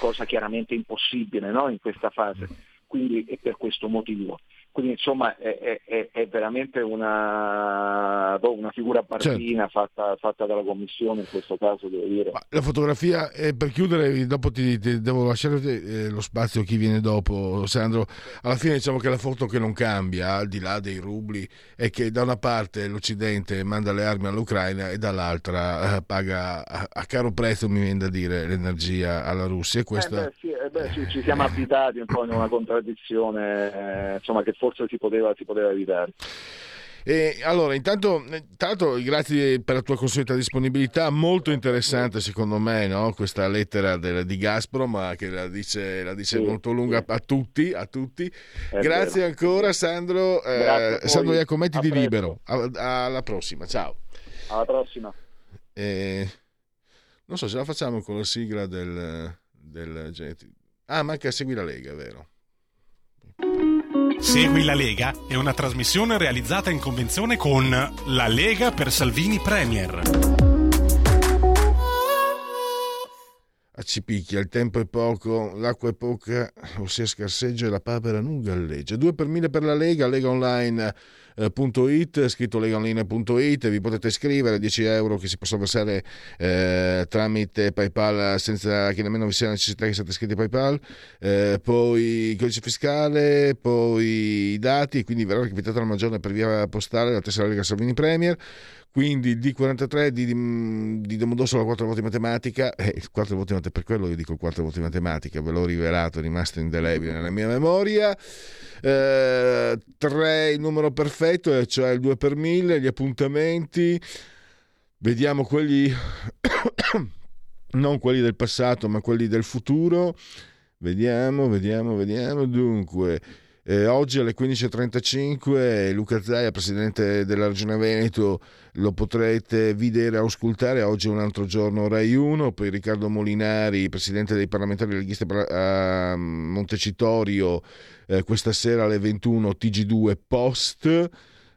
cosa chiaramente impossibile no? in questa fase. Quindi è per questo motivo. Quindi insomma è, è, è veramente una, boh, una figura barbina certo. fatta, fatta, dalla Commissione in questo caso, devo dire. Ma la fotografia, eh, per chiudere, dopo ti, ti devo lasciare eh, lo spazio a chi viene dopo, Sandro. Alla fine diciamo che la foto che non cambia, al di là dei rubli, è che da una parte l'Occidente manda le armi all'Ucraina e dall'altra eh, paga a, a, caro prezzo, mi viene da dire, l'energia alla Russia. E questo... Eh beh, sì, eh beh, ci, ci, siamo abitati un po' in una contraddizione, eh, insomma, che forse si poteva, si poteva evitare. E allora, intanto, intanto, grazie per la tua consueta disponibilità, molto interessante secondo me no? questa lettera del, di Gazprom che la dice, la dice sì, molto lunga sì. a tutti. A tutti. Grazie vero. ancora Sandro, eh, Sandro Iacometti di Libero. alla prossima, ciao. Alla prossima. Eh, non so se la facciamo con la sigla del... del ah, manca Segui la Lega, vero? Segui la Lega è una trasmissione realizzata in convenzione con La Lega per Salvini Premier. A Cipicchia il tempo è poco, l'acqua è poca, ossia scarseggia e la papera non galleggia. Due per mille per la Lega, Lega Online legaonline.it, scritto legaonline.it, vi potete iscrivere, 10 euro che si possono versare eh, tramite PayPal senza che nemmeno vi sia necessità che siate iscritti a PayPal, eh, poi il codice fiscale, poi i dati, quindi verrà recapitata la maggiore per via postale la tessera Lega Salvini Premier quindi D43 di, di, di Domodossola 4 voti matematica eh, 4 voti matematica per quello io dico 4 voti matematica ve l'ho rivelato è rimasto indelebile nella mia memoria. Eh, 3 il numero perfetto cioè il 2 per 1000 gli appuntamenti. Vediamo quelli non quelli del passato ma quelli del futuro. Vediamo vediamo vediamo. Dunque eh, oggi alle 15.35 Luca Zaia, presidente della Regione Veneto, lo potrete vedere e ascoltare. Oggi è un altro giorno Rai 1. Poi Riccardo Molinari, presidente dei parlamentari leghisti a Montecitorio, eh, questa sera alle 21 TG2 Post.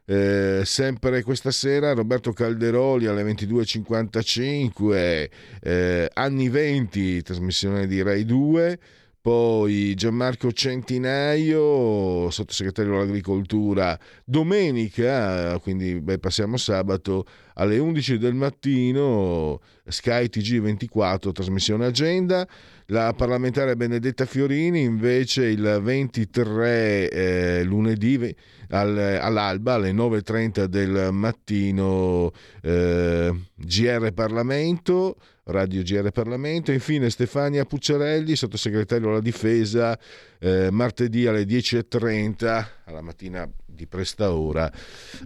Eh, sempre questa sera Roberto Calderoli alle 22.55 eh, anni 20 trasmissione di Rai 2 poi Gianmarco Centinaio, sottosegretario all'agricoltura, domenica, quindi beh, passiamo sabato, alle 11 del mattino, Sky TG24, trasmissione agenda. La parlamentare Benedetta Fiorini invece il 23 eh, lunedì al, all'alba alle 9.30 del mattino eh, GR Parlamento. Radio GR Parlamento. Infine Stefania Pucciarelli, sottosegretario alla difesa, eh, martedì alle 10.30, alla mattina di presta ora,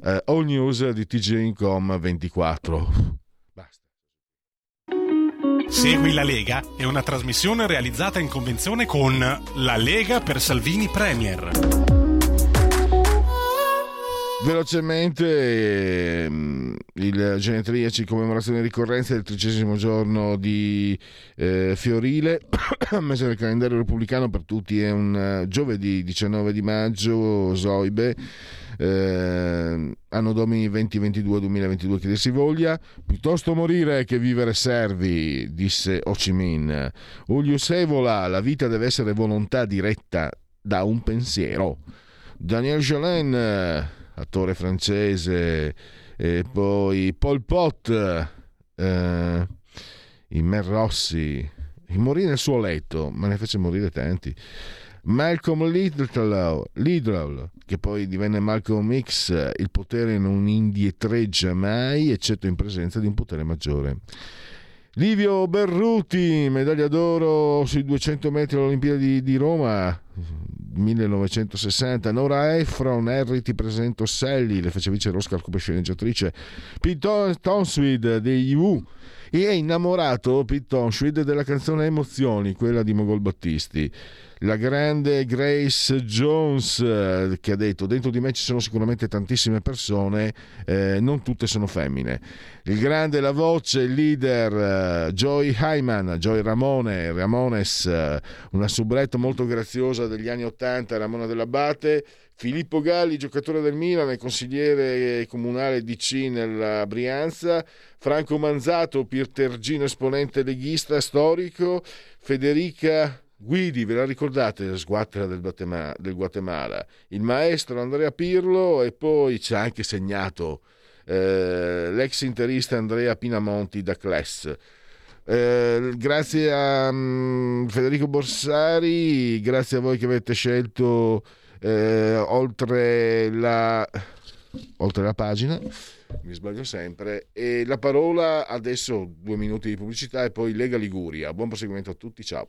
eh, All News di TG Incom 24. Basta. Segui la Lega è una trasmissione realizzata in convenzione con La Lega per Salvini Premier. Velocemente ehm, il genetriaci commemorazione e ricorrenza del tricesimo giorno di eh, Fiorile, mese del calendario repubblicano per tutti è un uh, giovedì 19 di maggio, Zoibe, eh, anno domini 2022-2022 che si voglia, piuttosto morire che vivere servi, disse Ho Chi Minh. Ulius Evola, la vita deve essere volontà diretta da un pensiero. Daniel Jolin attore francese, e poi Paul Pot, eh, i Mer Rossi, morì nel suo letto, ma ne fece morire tanti. Malcolm Lidlow, che poi divenne Malcolm X, il potere non indietreggia mai, eccetto in presenza di un potere maggiore. Livio Berruti, medaglia d'oro sui 200 metri all'Olimpiadi di Roma, 1960. Nora Ephron, Harry ti presento Sally, le fece vincere l'Oscar come sceneggiatrice. Pete Tonswid degli U. E è innamorato Pete Tonswid della canzone Emozioni, quella di Mogol Battisti la grande Grace Jones eh, che ha detto dentro di me ci sono sicuramente tantissime persone, eh, non tutte sono femmine. Il grande, la voce, il leader eh, Joy Hyman, Joy Ramone, Ramones, eh, una soubrette molto graziosa degli anni Ottanta, Ramona dell'Abate, Filippo Galli, giocatore del Milan e consigliere comunale DC nella Brianza, Franco Manzato, Piertergino, esponente leghista storico, Federica Guidi, ve la ricordate la sguattera del, Guatemala, del Guatemala? Il maestro Andrea Pirlo e poi ci ha anche segnato eh, l'ex interista Andrea Pinamonti da Cless. Eh, grazie a um, Federico Borsari, grazie a voi che avete scelto eh, oltre, la, oltre la pagina, mi sbaglio sempre, e la parola adesso due minuti di pubblicità e poi Lega Liguria. Buon proseguimento a tutti, ciao.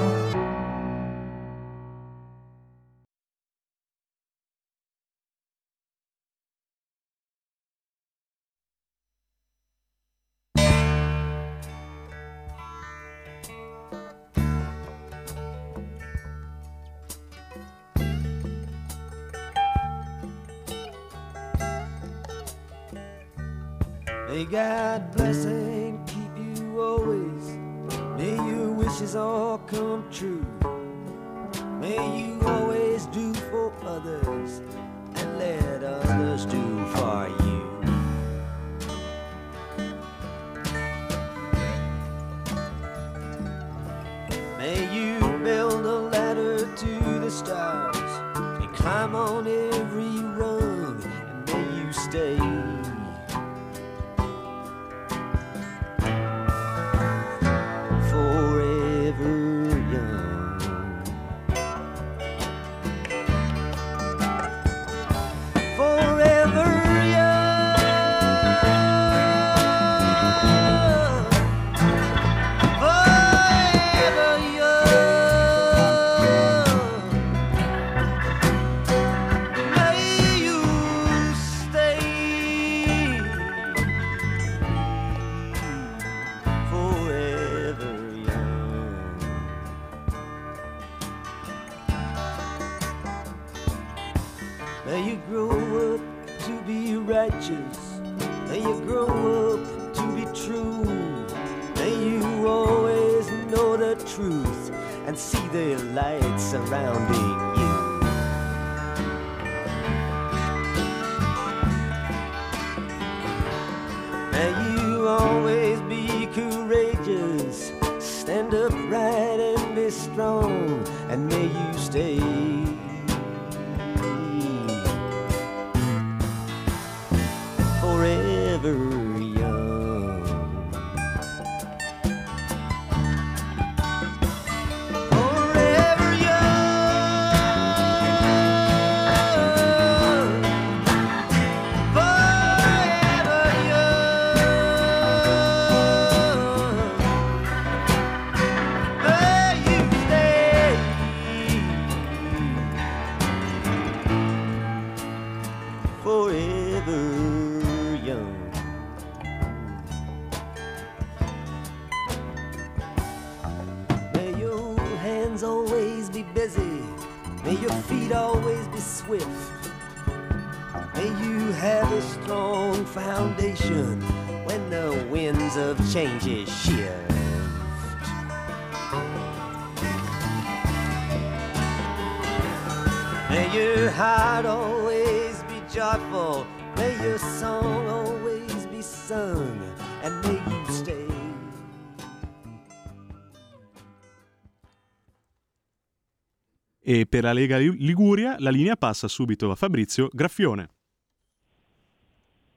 E per la Lega Liguria la linea passa subito a Fabrizio Graffione.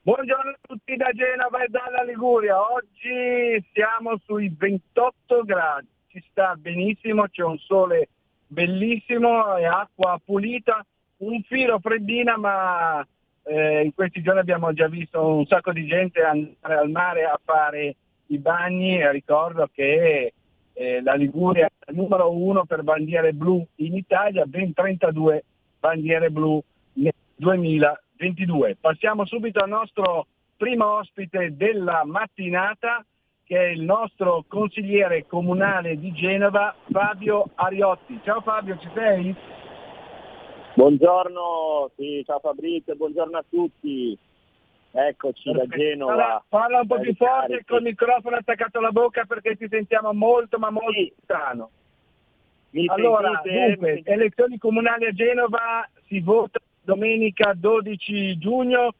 Buongiorno a tutti da Genova e dalla Liguria. Oggi siamo sui 28 gradi, ci sta benissimo, c'è un sole bellissimo e acqua pulita, un filo freddina ma eh, in questi giorni abbiamo già visto un sacco di gente andare al mare a fare i bagni ricordo che eh, la Liguria numero uno per bandiere blu in Italia, ben 32 bandiere blu nel 2022. Passiamo subito al nostro primo ospite della mattinata che è il nostro consigliere comunale di Genova, Fabio Ariotti. Ciao Fabio, ci sei? Buongiorno, sì, ciao Fabrizio, buongiorno a tutti. Eccoci da Genova. Parla, parla un po' più forte carichi. col microfono attaccato alla bocca perché ti sentiamo molto ma molto strano. Mi allora, dunque, elezioni comunali a Genova si vota domenica 12 giugno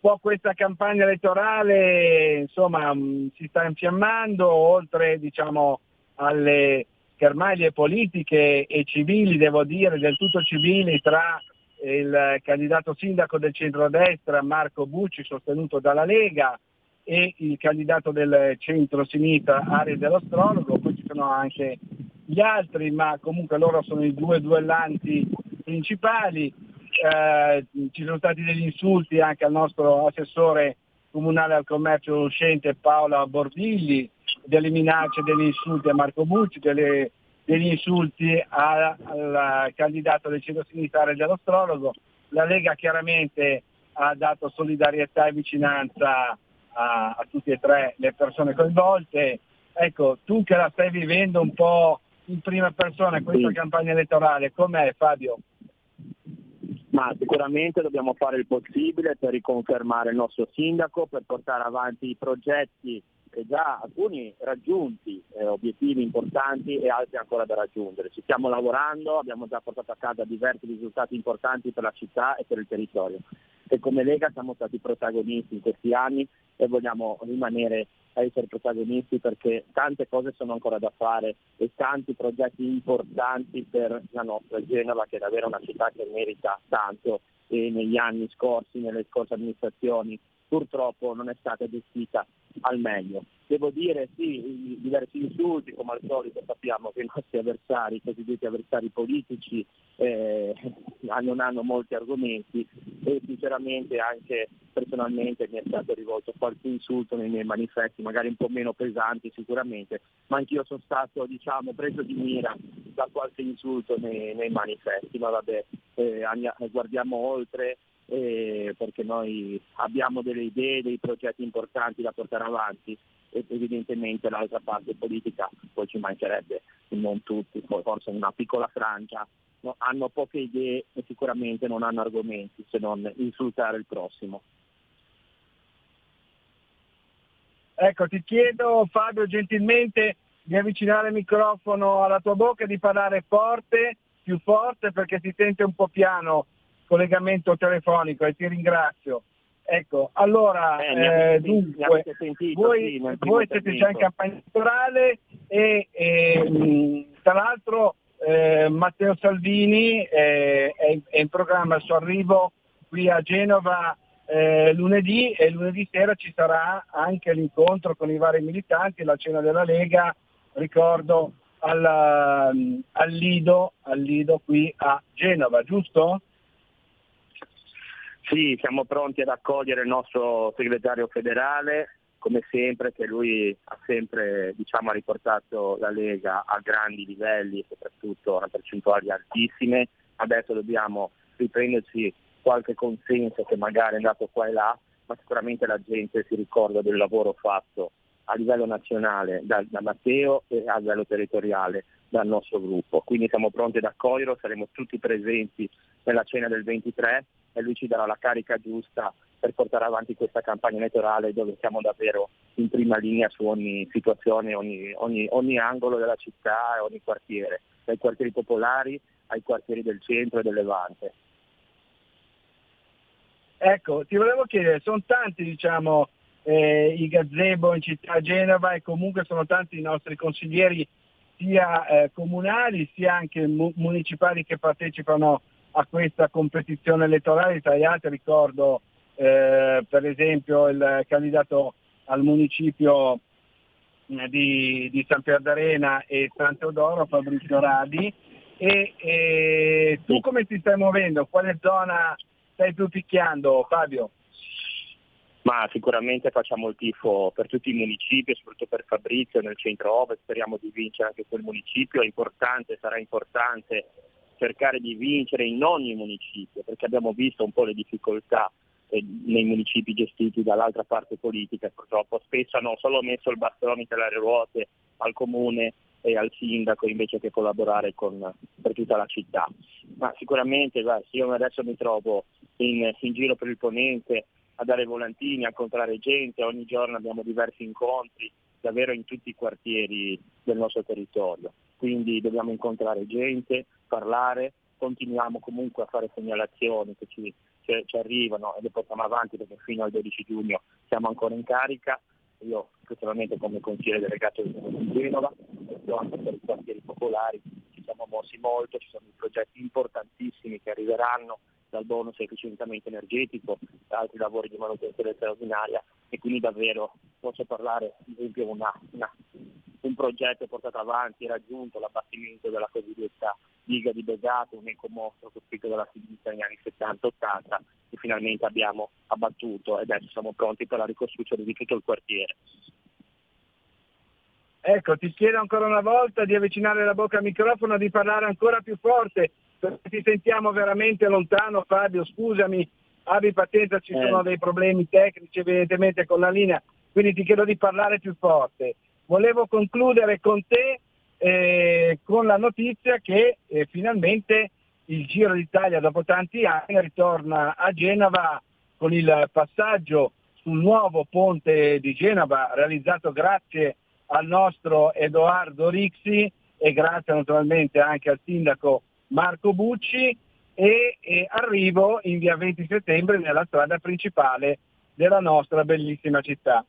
può questa campagna elettorale insomma mh, si sta infiammando oltre diciamo alle schermaglie politiche e civili, devo dire, del tutto civili tra il candidato sindaco del centrodestra Marco Bucci sostenuto dalla Lega e il candidato del centro-sinistra Ari dell'Astrologo, poi ci sono anche gli altri, ma comunque loro sono i due duellanti principali. Eh, ci sono stati degli insulti anche al nostro assessore comunale al commercio uscente Paola Bordilli, delle minacce, degli insulti a Marco Bucci, delle, degli insulti a, al candidato del centro-sinistra dell'astrologo. La Lega chiaramente ha dato solidarietà e vicinanza a, a tutte e tre le persone coinvolte. Ecco, tu che la stai vivendo un po' in prima persona questa sì. campagna elettorale, com'è Fabio? Ma sicuramente dobbiamo fare il possibile per riconfermare il nostro sindaco, per portare avanti i progetti e già alcuni raggiunti, eh, obiettivi importanti e altri ancora da raggiungere. Ci stiamo lavorando, abbiamo già portato a casa diversi risultati importanti per la città e per il territorio. E come Lega siamo stati protagonisti in questi anni e vogliamo rimanere a essere protagonisti perché tante cose sono ancora da fare e tanti progetti importanti per la nostra Genova che è davvero una città che merita tanto e negli anni scorsi, nelle scorse amministrazioni purtroppo non è stata gestita al meglio. Devo dire sì, diversi insulti, come al solito sappiamo che i nostri avversari, i cosiddetti avversari politici, eh, non hanno molti argomenti e sinceramente anche personalmente mi è stato rivolto qualche insulto nei miei manifesti, magari un po' meno pesanti sicuramente, ma anch'io sono stato diciamo, preso di mira da qualche insulto nei, nei manifesti, ma vabbè, eh, guardiamo oltre eh, perché noi abbiamo delle idee, dei progetti importanti da portare avanti e evidentemente l'altra parte politica poi ci mancherebbe, non tutti, forse una piccola frangia, no, hanno poche idee e sicuramente non hanno argomenti se non insultare il prossimo. Ecco, ti chiedo Fabio gentilmente di avvicinare il microfono alla tua bocca e di parlare forte, più forte perché si sente un po' piano collegamento telefonico e ti ringrazio. Ecco, allora, eh, eh, dunque, sentito, voi, sì, voi siete già in campagna elettorale e, e tra l'altro eh, Matteo Salvini eh, è, è, in programma il suo arrivo qui a Genova eh, lunedì e lunedì sera ci sarà anche l'incontro con i vari militanti, la cena della Lega, ricordo, al, al, Lido, al Lido qui a Genova, giusto? Sì, siamo pronti ad accogliere il nostro segretario federale, come sempre che lui ha sempre diciamo, riportato la Lega a grandi livelli, soprattutto a percentuali altissime. Adesso dobbiamo riprenderci qualche consenso che magari è andato qua e là, ma sicuramente la gente si ricorda del lavoro fatto a livello nazionale da, da Matteo e a livello territoriale dal nostro gruppo. Quindi siamo pronti ad accoglierlo, saremo tutti presenti nella cena del 23 e lui ci darà la carica giusta per portare avanti questa campagna elettorale dove siamo davvero in prima linea su ogni situazione, ogni, ogni, ogni angolo della città e ogni quartiere, dai quartieri popolari ai quartieri del centro e del Levante. Ecco, ti volevo chiedere, sono tanti diciamo, eh, i gazebo in città Genova e comunque sono tanti i nostri consiglieri sia eh, comunali sia anche mu- municipali che partecipano a questa competizione elettorale, tra gli altri ricordo eh, per esempio il candidato al municipio eh, di, di San Pier d'Arena e San Teodoro, Fabrizio Radi. E, e tu come ti stai muovendo? Quale zona stai più picchiando Fabio? Ma sicuramente facciamo il tifo per tutti i municipi, soprattutto per Fabrizio nel centro-ovest, speriamo di vincere anche quel municipio, è importante, sarà importante cercare di vincere in ogni municipio, perché abbiamo visto un po' le difficoltà eh, nei municipi gestiti dall'altra parte politica purtroppo spesso hanno solo messo il bastone tra le ruote al comune e al sindaco invece che collaborare con, per tutta la città. Ma sicuramente beh, io adesso mi trovo in, in giro per il ponente a dare volantini, a incontrare gente, ogni giorno abbiamo diversi incontri davvero in tutti i quartieri del nostro territorio. Quindi dobbiamo incontrare gente, parlare continuiamo comunque a fare segnalazioni che ci, che ci arrivano e le portiamo avanti perché fino al 12 giugno siamo ancora in carica. Io personalmente come consigliere delegato di Genova, anche per i quartieri popolari, ci siamo mossi molto, ci sono progetti importantissimi che arriveranno dal bonus efficientamento energetico, da altri lavori di manutenzione straordinaria e quindi davvero posso parlare ad esempio una, una, un progetto portato avanti, raggiunto l'abbattimento della cosiddetta diga di Begato, un ecomostro costruito dalla sinistra negli anni 70-80 che finalmente abbiamo abbattuto e adesso siamo pronti per la ricostruzione di tutto il quartiere. Ecco, ti chiedo ancora una volta di avvicinare la bocca al microfono, di parlare ancora più forte, perché ti sentiamo veramente lontano Fabio, scusami, abbi pazienza, ci eh. sono dei problemi tecnici evidentemente con la linea, quindi ti chiedo di parlare più forte. Volevo concludere con te eh, con la notizia che eh, finalmente il Giro d'Italia dopo tanti anni ritorna a Genova con il passaggio sul nuovo ponte di Genova realizzato grazie al nostro Edoardo Rixi e grazie naturalmente anche al sindaco Marco Bucci e, e arrivo in via 20 settembre nella strada principale della nostra bellissima città.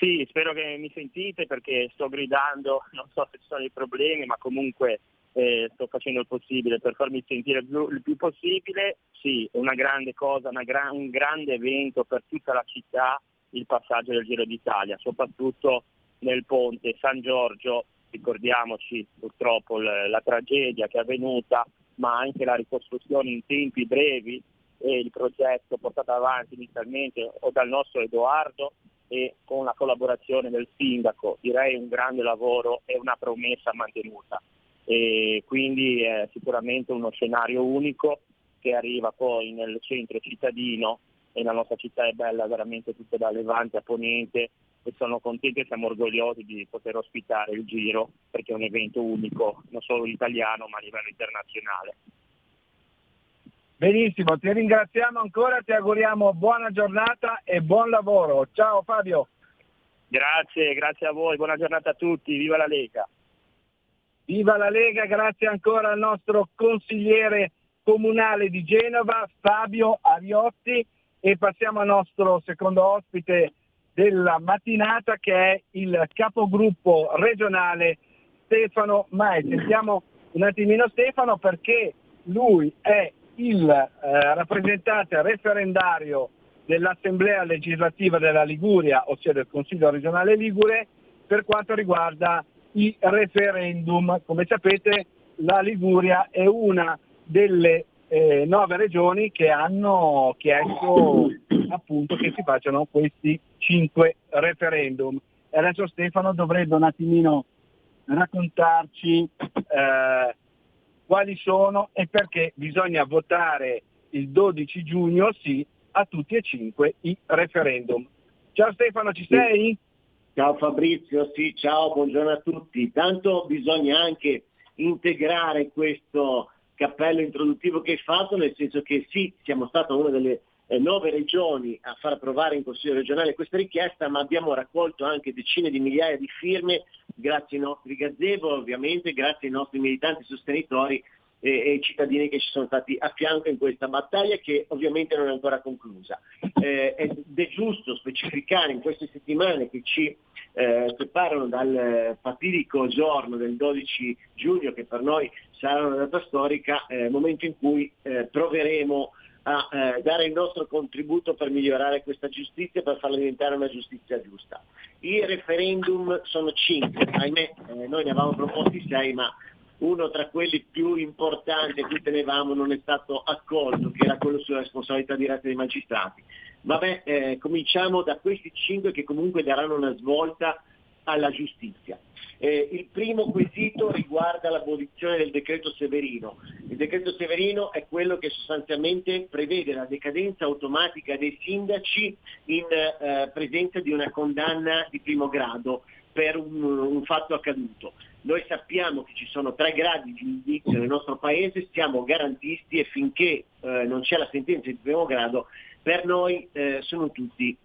Sì, spero che mi sentite perché sto gridando, non so se ci sono dei problemi, ma comunque eh, sto facendo il possibile per farmi sentire più, il più possibile. Sì, è una grande cosa, una gra- un grande evento per tutta la città il passaggio del Giro d'Italia, soprattutto nel ponte San Giorgio, ricordiamoci purtroppo l- la tragedia che è avvenuta, ma anche la ricostruzione in tempi brevi e il progetto portato avanti inizialmente o dal nostro Edoardo e con la collaborazione del sindaco, direi un grande lavoro e una promessa mantenuta. E quindi è sicuramente uno scenario unico che arriva poi nel centro cittadino e la nostra città è bella veramente tutta da Levante a Ponente e sono contenti e siamo orgogliosi di poter ospitare il Giro perché è un evento unico, non solo italiano ma a livello internazionale. Benissimo, ti ringraziamo ancora, ti auguriamo buona giornata e buon lavoro. Ciao Fabio. Grazie, grazie a voi, buona giornata a tutti, viva la Lega. Viva la Lega, grazie ancora al nostro consigliere comunale di Genova, Fabio Ariotti e passiamo al nostro secondo ospite della mattinata che è il capogruppo regionale Stefano Mai. Sentiamo un attimino Stefano perché lui è il eh, rappresentante referendario dell'Assemblea legislativa della Liguria, ossia del Consiglio regionale Ligure, per quanto riguarda i referendum. Come sapete la Liguria è una delle eh, nove regioni che hanno chiesto appunto che si facciano questi cinque referendum. E adesso Stefano dovrebbe un attimino raccontarci eh, quali sono e perché bisogna votare il 12 giugno sì a tutti e cinque i referendum. Ciao Stefano, ci sei? Ciao Fabrizio, sì, ciao, buongiorno a tutti. Tanto bisogna anche integrare questo cappello introduttivo che hai fatto, nel senso che sì, siamo stata una delle nove regioni a far approvare in Consiglio regionale questa richiesta, ma abbiamo raccolto anche decine di migliaia di firme grazie ai nostri gazebo, ovviamente grazie ai nostri militanti sostenitori e, e ai cittadini che ci sono stati a fianco in questa battaglia che ovviamente non è ancora conclusa. Eh, ed è giusto specificare in queste settimane che ci eh, separano dal fatidico giorno del 12 giugno che per noi sarà una data storica, eh, momento in cui eh, proveremo a eh, dare il nostro contributo per migliorare questa giustizia, per farla diventare una giustizia giusta. I referendum sono cinque, ahimè, eh, noi ne avevamo proposti sei, ma uno tra quelli più importanti a cui tenevamo non è stato accolto, che era quello sulla responsabilità diretta dei magistrati. Vabbè, eh, cominciamo da questi cinque che comunque daranno una svolta alla giustizia. Eh, il primo quesito riguarda l'abolizione del decreto Severino. Il decreto Severino è quello che sostanzialmente prevede la decadenza automatica dei sindaci in eh, presenza di una condanna di primo grado per un, un fatto accaduto. Noi sappiamo che ci sono tre gradi di giudizio nel nostro paese, siamo garantisti e finché eh, non c'è la sentenza di primo grado per noi eh, sono tutti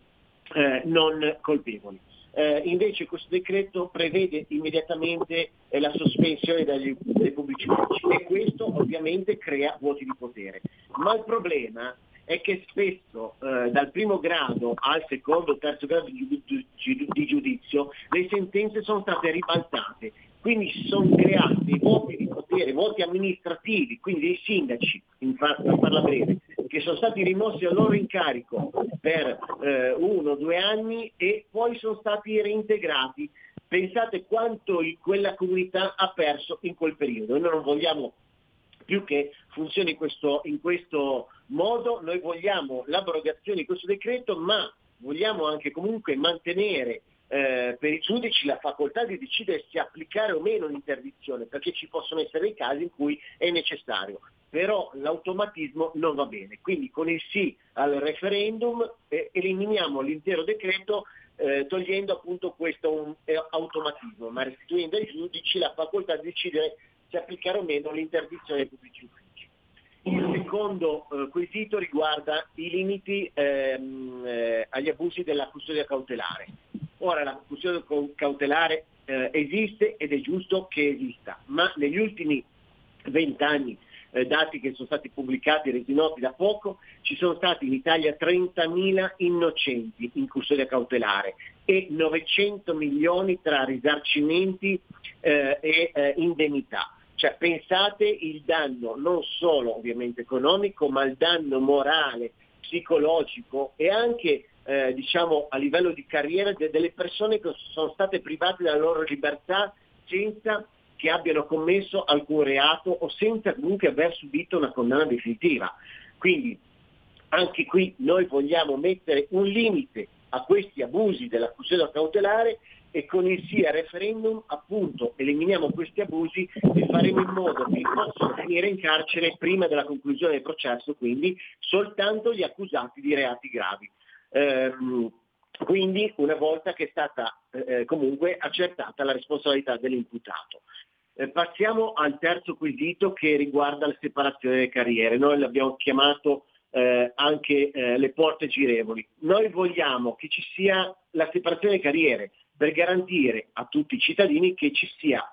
eh, non colpevoli. Eh, invece questo decreto prevede immediatamente eh, la sospensione dagli, dai pubblici uffici e questo ovviamente crea vuoti di potere. Ma il problema è che spesso eh, dal primo grado al secondo o terzo grado di, di, di giudizio le sentenze sono state ribaltate quindi si sono creati voti di potere, voti amministrativi, quindi dei sindaci, in farla breve, che sono stati rimossi al loro incarico per eh, uno o due anni e poi sono stati reintegrati. Pensate quanto quella comunità ha perso in quel periodo. Noi non vogliamo più che funzioni in questo, in questo modo, noi vogliamo l'abrogazione di questo decreto, ma vogliamo anche comunque mantenere eh, per i giudici la facoltà di decidere se applicare o meno l'interdizione, perché ci possono essere dei casi in cui è necessario, però l'automatismo non va bene. Quindi con il sì al referendum eh, eliminiamo l'intero decreto eh, togliendo appunto questo un, eh, automatismo, ma restituendo ai giudici la facoltà di decidere se applicare o meno l'interdizione ai pubblici uffici. Il secondo eh, quesito riguarda i limiti ehm, eh, agli abusi della custodia cautelare. Ora la custodia cautelare eh, esiste ed è giusto che esista, ma negli ultimi vent'anni, eh, dati che sono stati pubblicati e resi noti da poco, ci sono stati in Italia 30.000 innocenti in custodia cautelare e 900 milioni tra risarcimenti eh, e eh, indennità. Cioè pensate il danno non solo ovviamente economico, ma il danno morale, psicologico e anche eh, diciamo, a livello di carriera de- delle persone che sono state private della loro libertà senza che abbiano commesso alcun reato o senza comunque aver subito una condanna definitiva. Quindi anche qui noi vogliamo mettere un limite a questi abusi della custodia cautelare e con il sì al referendum appunto eliminiamo questi abusi e faremo in modo che possano finire in carcere prima della conclusione del processo, quindi soltanto gli accusati di reati gravi. Ehm, quindi una volta che è stata eh, comunque accertata la responsabilità dell'imputato. Eh, passiamo al terzo quesito che riguarda la separazione delle carriere. Noi l'abbiamo chiamato eh, anche eh, le porte girevoli. Noi vogliamo che ci sia la separazione delle carriere per garantire a tutti i cittadini che ci sia,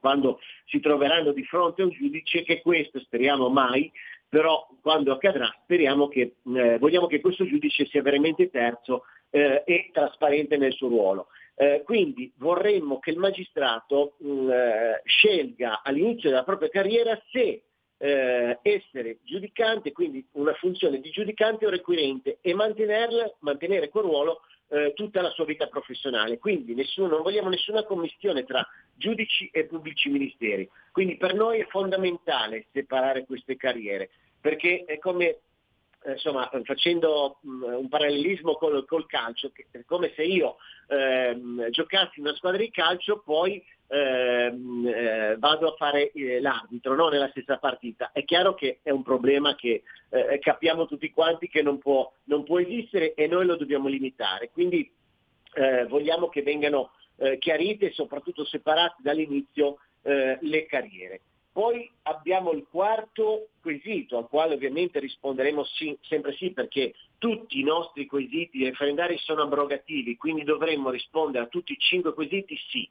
quando si troveranno di fronte a un giudice, che questo speriamo mai però quando accadrà speriamo che, eh, vogliamo che questo giudice sia veramente terzo eh, e trasparente nel suo ruolo. Eh, quindi vorremmo che il magistrato mh, mm, eh, scelga all'inizio della propria carriera se eh, essere giudicante, quindi una funzione di giudicante o requirente e mantenere quel ruolo eh, tutta la sua vita professionale. Quindi nessuno, non vogliamo nessuna commissione tra giudici e pubblici ministeri. Quindi per noi è fondamentale separare queste carriere perché è come insomma, facendo mm, un parallelismo col, col, calcio, è come se io ehm, giocassi in una squadra di calcio, poi ehm, eh, vado a fare eh, l'arbitro, no? nella stessa partita. È chiaro che è un problema che eh, capiamo tutti quanti che non può, non può, esistere e noi lo dobbiamo limitare. Quindi eh, vogliamo che vengano eh, chiarite e soprattutto separate dall'inizio le carriere. Poi abbiamo il quarto quesito, al quale ovviamente risponderemo sì, sempre sì, perché tutti i nostri quesiti referendari sono abrogativi, quindi dovremmo rispondere a tutti i cinque quesiti sì.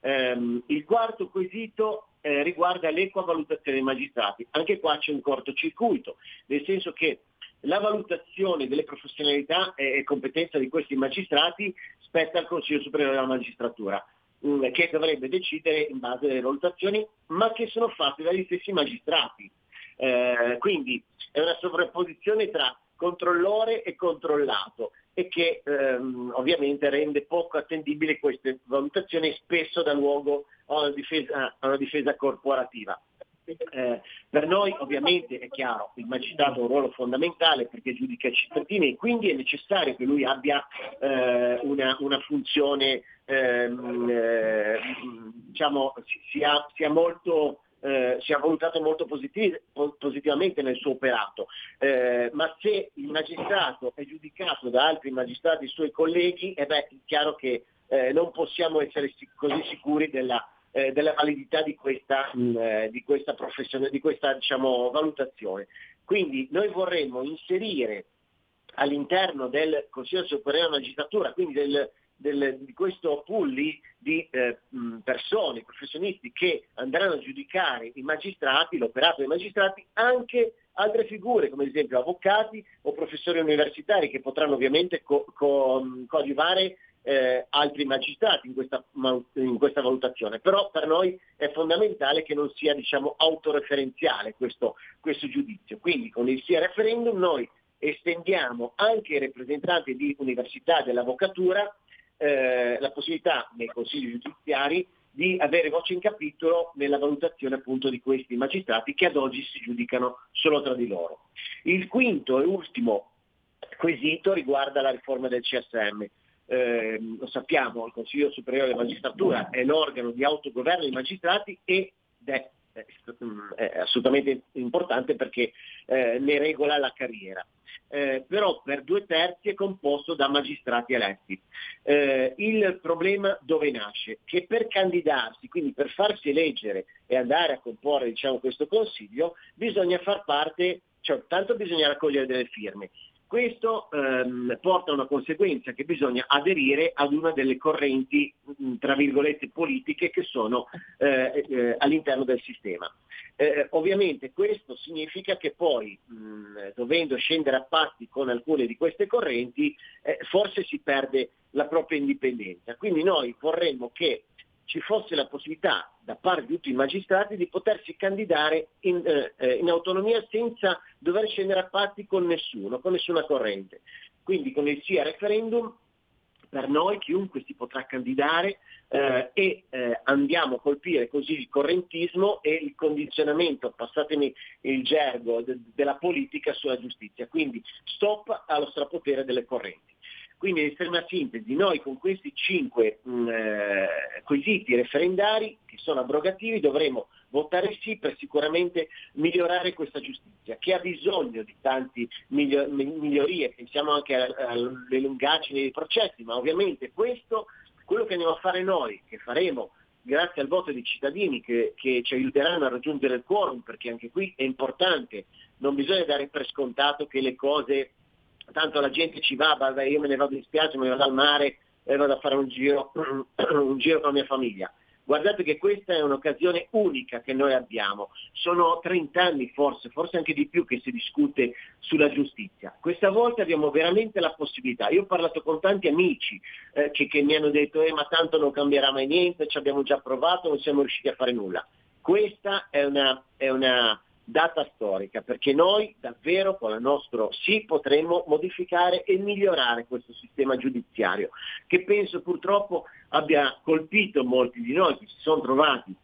Um, il quarto quesito eh, riguarda l'equa valutazione dei magistrati. Anche qua c'è un cortocircuito, nel senso che la valutazione delle professionalità e competenza di questi magistrati spetta al Consiglio Superiore della Magistratura. Mm, che dovrebbe decidere in base alle valutazioni, ma che sono fatte dagli stessi magistrati. Eh, quindi è una sovrapposizione tra controllore e controllato e che ehm, ovviamente rende poco attendibili queste valutazioni spesso dà luogo a una difesa, a una difesa corporativa. Eh, per noi ovviamente è chiaro, il magistrato ha un ruolo fondamentale perché giudica i cittadini e quindi è necessario che lui abbia eh, una, una, funzione, ehm, eh, diciamo, sia, sia molto eh, sia valutato molto positiv- positivamente nel suo operato, eh, ma se il magistrato è giudicato da altri magistrati suoi colleghi, eh beh, è chiaro che eh, non possiamo essere sic- così sicuri della, eh, della validità di questa, mh, mm, eh, di questa, di questa diciamo, valutazione. Quindi noi vorremmo inserire all'interno del Consiglio Superiore della Magistratura, quindi del, del, di questo pool di eh, persone, professionisti che andranno a giudicare i magistrati, l'operato dei magistrati, anche altre figure come ad esempio avvocati o professori universitari che potranno ovviamente co- co- coadiuvare eh, altri magistrati in questa, in questa, valutazione, però per noi è fondamentale che non sia diciamo, autoreferenziale questo, questo giudizio. Quindi con il sia referendum noi estendiamo anche ai rappresentanti di università dell'avvocatura eh, la possibilità nei consigli giudiziari di avere voce in capitolo nella valutazione appunto di questi magistrati che ad oggi si giudicano solo tra di loro. Il quinto e ultimo quesito riguarda la riforma del CSM eh, lo sappiamo, il Consiglio Superiore della Magistratura è l'organo di autogoverno dei magistrati ed è, è assolutamente importante perché eh, ne regola la carriera. Eh, però per due terzi è composto da magistrati eletti. Eh, il problema dove nasce? Che per candidarsi, quindi per farsi eleggere e andare a comporre diciamo, questo consiglio, bisogna far parte, cioè tanto bisogna raccogliere delle firme, questo ehm, porta a una conseguenza che bisogna aderire ad una delle correnti, mh, tra virgolette, politiche che sono eh, eh, all'interno del sistema. Eh, ovviamente questo significa che poi, mh, dovendo scendere a patti con alcune di queste correnti, eh, forse si perde la propria indipendenza. Quindi noi vorremmo che ci fosse la possibilità da parte di tutti i magistrati di potersi candidare in, eh, eh, in, autonomia senza dover scendere a patti con nessuno, con nessuna corrente. Quindi con il sì al referendum per noi chiunque si potrà candidare eh, e eh, andiamo a colpire così il correntismo e il condizionamento, passatemi il gergo, de- della politica sulla giustizia. Quindi stop allo strapotere delle correnti. Quindi in estrema sintesi, noi con questi cinque mh, mm, eh, quesiti referendari che sono abrogativi dovremo votare sì per sicuramente migliorare questa giustizia, che ha bisogno di miglior- migliorie, pensiamo anche alle lungaggini dei processi, ma ovviamente questo, quello che andiamo a fare noi, che faremo grazie al voto dei cittadini che, che, ci aiuteranno a raggiungere il quorum, perché anche qui è importante, non bisogna dare per scontato che le cose tanto la gente ci va, vabbè, io me ne vado in spiaggia, me ne vado al mare e vado a fare un giro, un giro con la mia famiglia. Guardate che questa è un'occasione unica che noi abbiamo. Sono 30 anni forse, forse anche di più che si discute sulla giustizia. Questa volta abbiamo veramente la possibilità. Io ho parlato con tanti amici eh, che, che, mi hanno detto eh, ma tanto non cambierà mai niente, ci abbiamo già provato, non siamo riusciti a fare nulla. Questa è una, è una data storica, perché noi davvero con il nostro sì potremmo modificare e migliorare questo sistema giudiziario, che penso purtroppo abbia colpito molti di noi che si sono trovati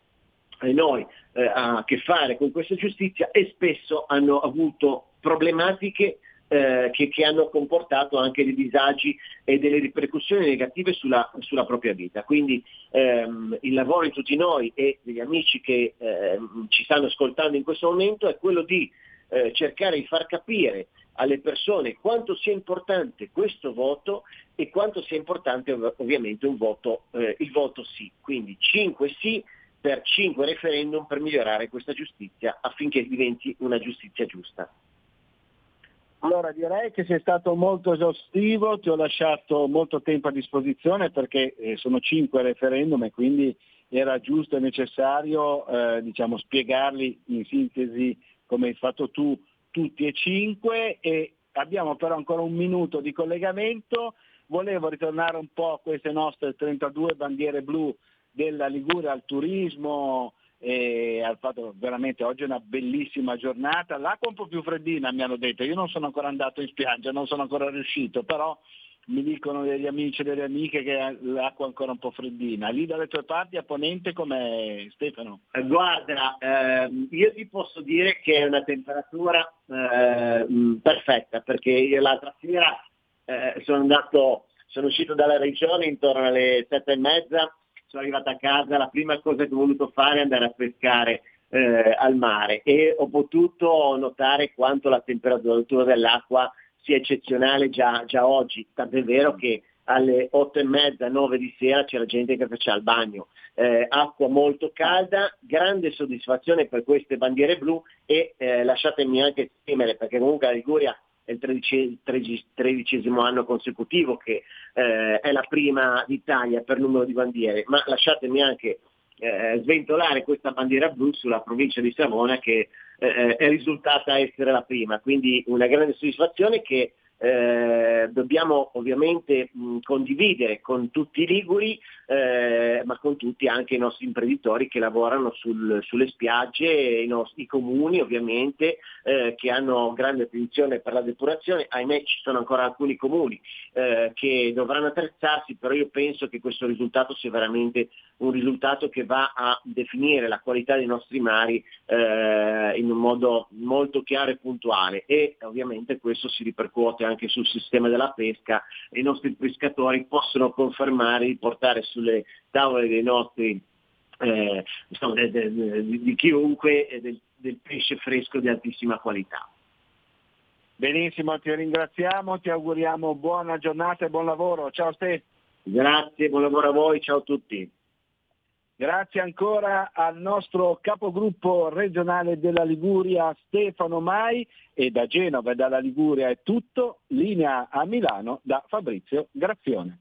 e noi eh, a che fare con questa giustizia e spesso hanno avuto problematiche eh, che, che, hanno comportato anche dei disagi e delle ripercussioni negative sulla, sulla propria vita. Quindi ehm, il lavoro di tutti noi e degli amici che eh, ci stanno ascoltando in questo momento è quello di eh, cercare di far capire alle persone quanto sia importante questo voto e quanto sia importante ovviamente voto, eh, il voto sì. Quindi 5 sì per 5 referendum per migliorare questa giustizia affinché diventi una giustizia giusta. Allora direi che sei stato molto esaustivo, ti ho lasciato molto tempo a disposizione perché eh, sono cinque referendum e quindi era giusto e necessario eh, diciamo, spiegarli in sintesi come hai fatto tu tutti e cinque e abbiamo però ancora un minuto di collegamento. Volevo ritornare un po' a queste nostre 32 bandiere blu della Liguria al turismo, e ha fatto veramente oggi una bellissima giornata, l'acqua un po' più freddina mi hanno detto, io non sono ancora andato in spiaggia, non sono ancora riuscito, però mi dicono degli amici e delle amiche che l'acqua è ancora un po' freddina. Lì dalle tue parti a Ponente com'è Stefano? Eh, guarda, eh, io ti posso dire che è una temperatura eh, perfetta perché io l'altra sera eh, sono andato, sono uscito dalla regione intorno alle sette e mezza sono arrivata a casa, la prima cosa che ho voluto fare è andare a pescare eh, al mare e ho potuto notare quanto la temperatura dell'acqua sia eccezionale già, già oggi, tant'è vero che alle otto e mezza, nove di sera c'era gente che faceva il bagno. Eh, acqua molto calda, grande soddisfazione per queste bandiere blu e eh, lasciatemi anche esprimere perché comunque la Liguria è il tredicesimo anno consecutivo che eh, è la prima d'Italia per numero di bandiere, ma lasciatemi anche eh, sventolare questa bandiera blu sulla provincia di Savona che eh, è risultata essere la prima, quindi una grande soddisfazione che eh, dobbiamo ovviamente mh, condividere con tutti i Liguri, eh, ma con tutti anche i nostri imprenditori che lavorano sul, sulle spiagge, i nostri comuni ovviamente, eh, che hanno grande attenzione per la depurazione. Ahimè ci sono ancora alcuni comuni eh, che dovranno attrezzarsi, però io penso che questo risultato sia veramente un risultato che va a definire la qualità dei nostri mari eh, in un modo molto chiaro e puntuale e ovviamente questo si ripercuote anche sul sistema della pesca i nostri pescatori possono confermare di portare sulle tavole dei nostri eh, insomma, de, de, de, di chiunque del, del pesce fresco di altissima qualità. Benissimo, ti ringraziamo, ti auguriamo buona giornata e buon lavoro. Ciao Ste. Grazie, buon lavoro a voi, ciao a tutti. Grazie ancora al nostro capogruppo regionale della Liguria Stefano Mai e da Genova e dalla Liguria è tutto, linea a Milano da Fabrizio Grazione.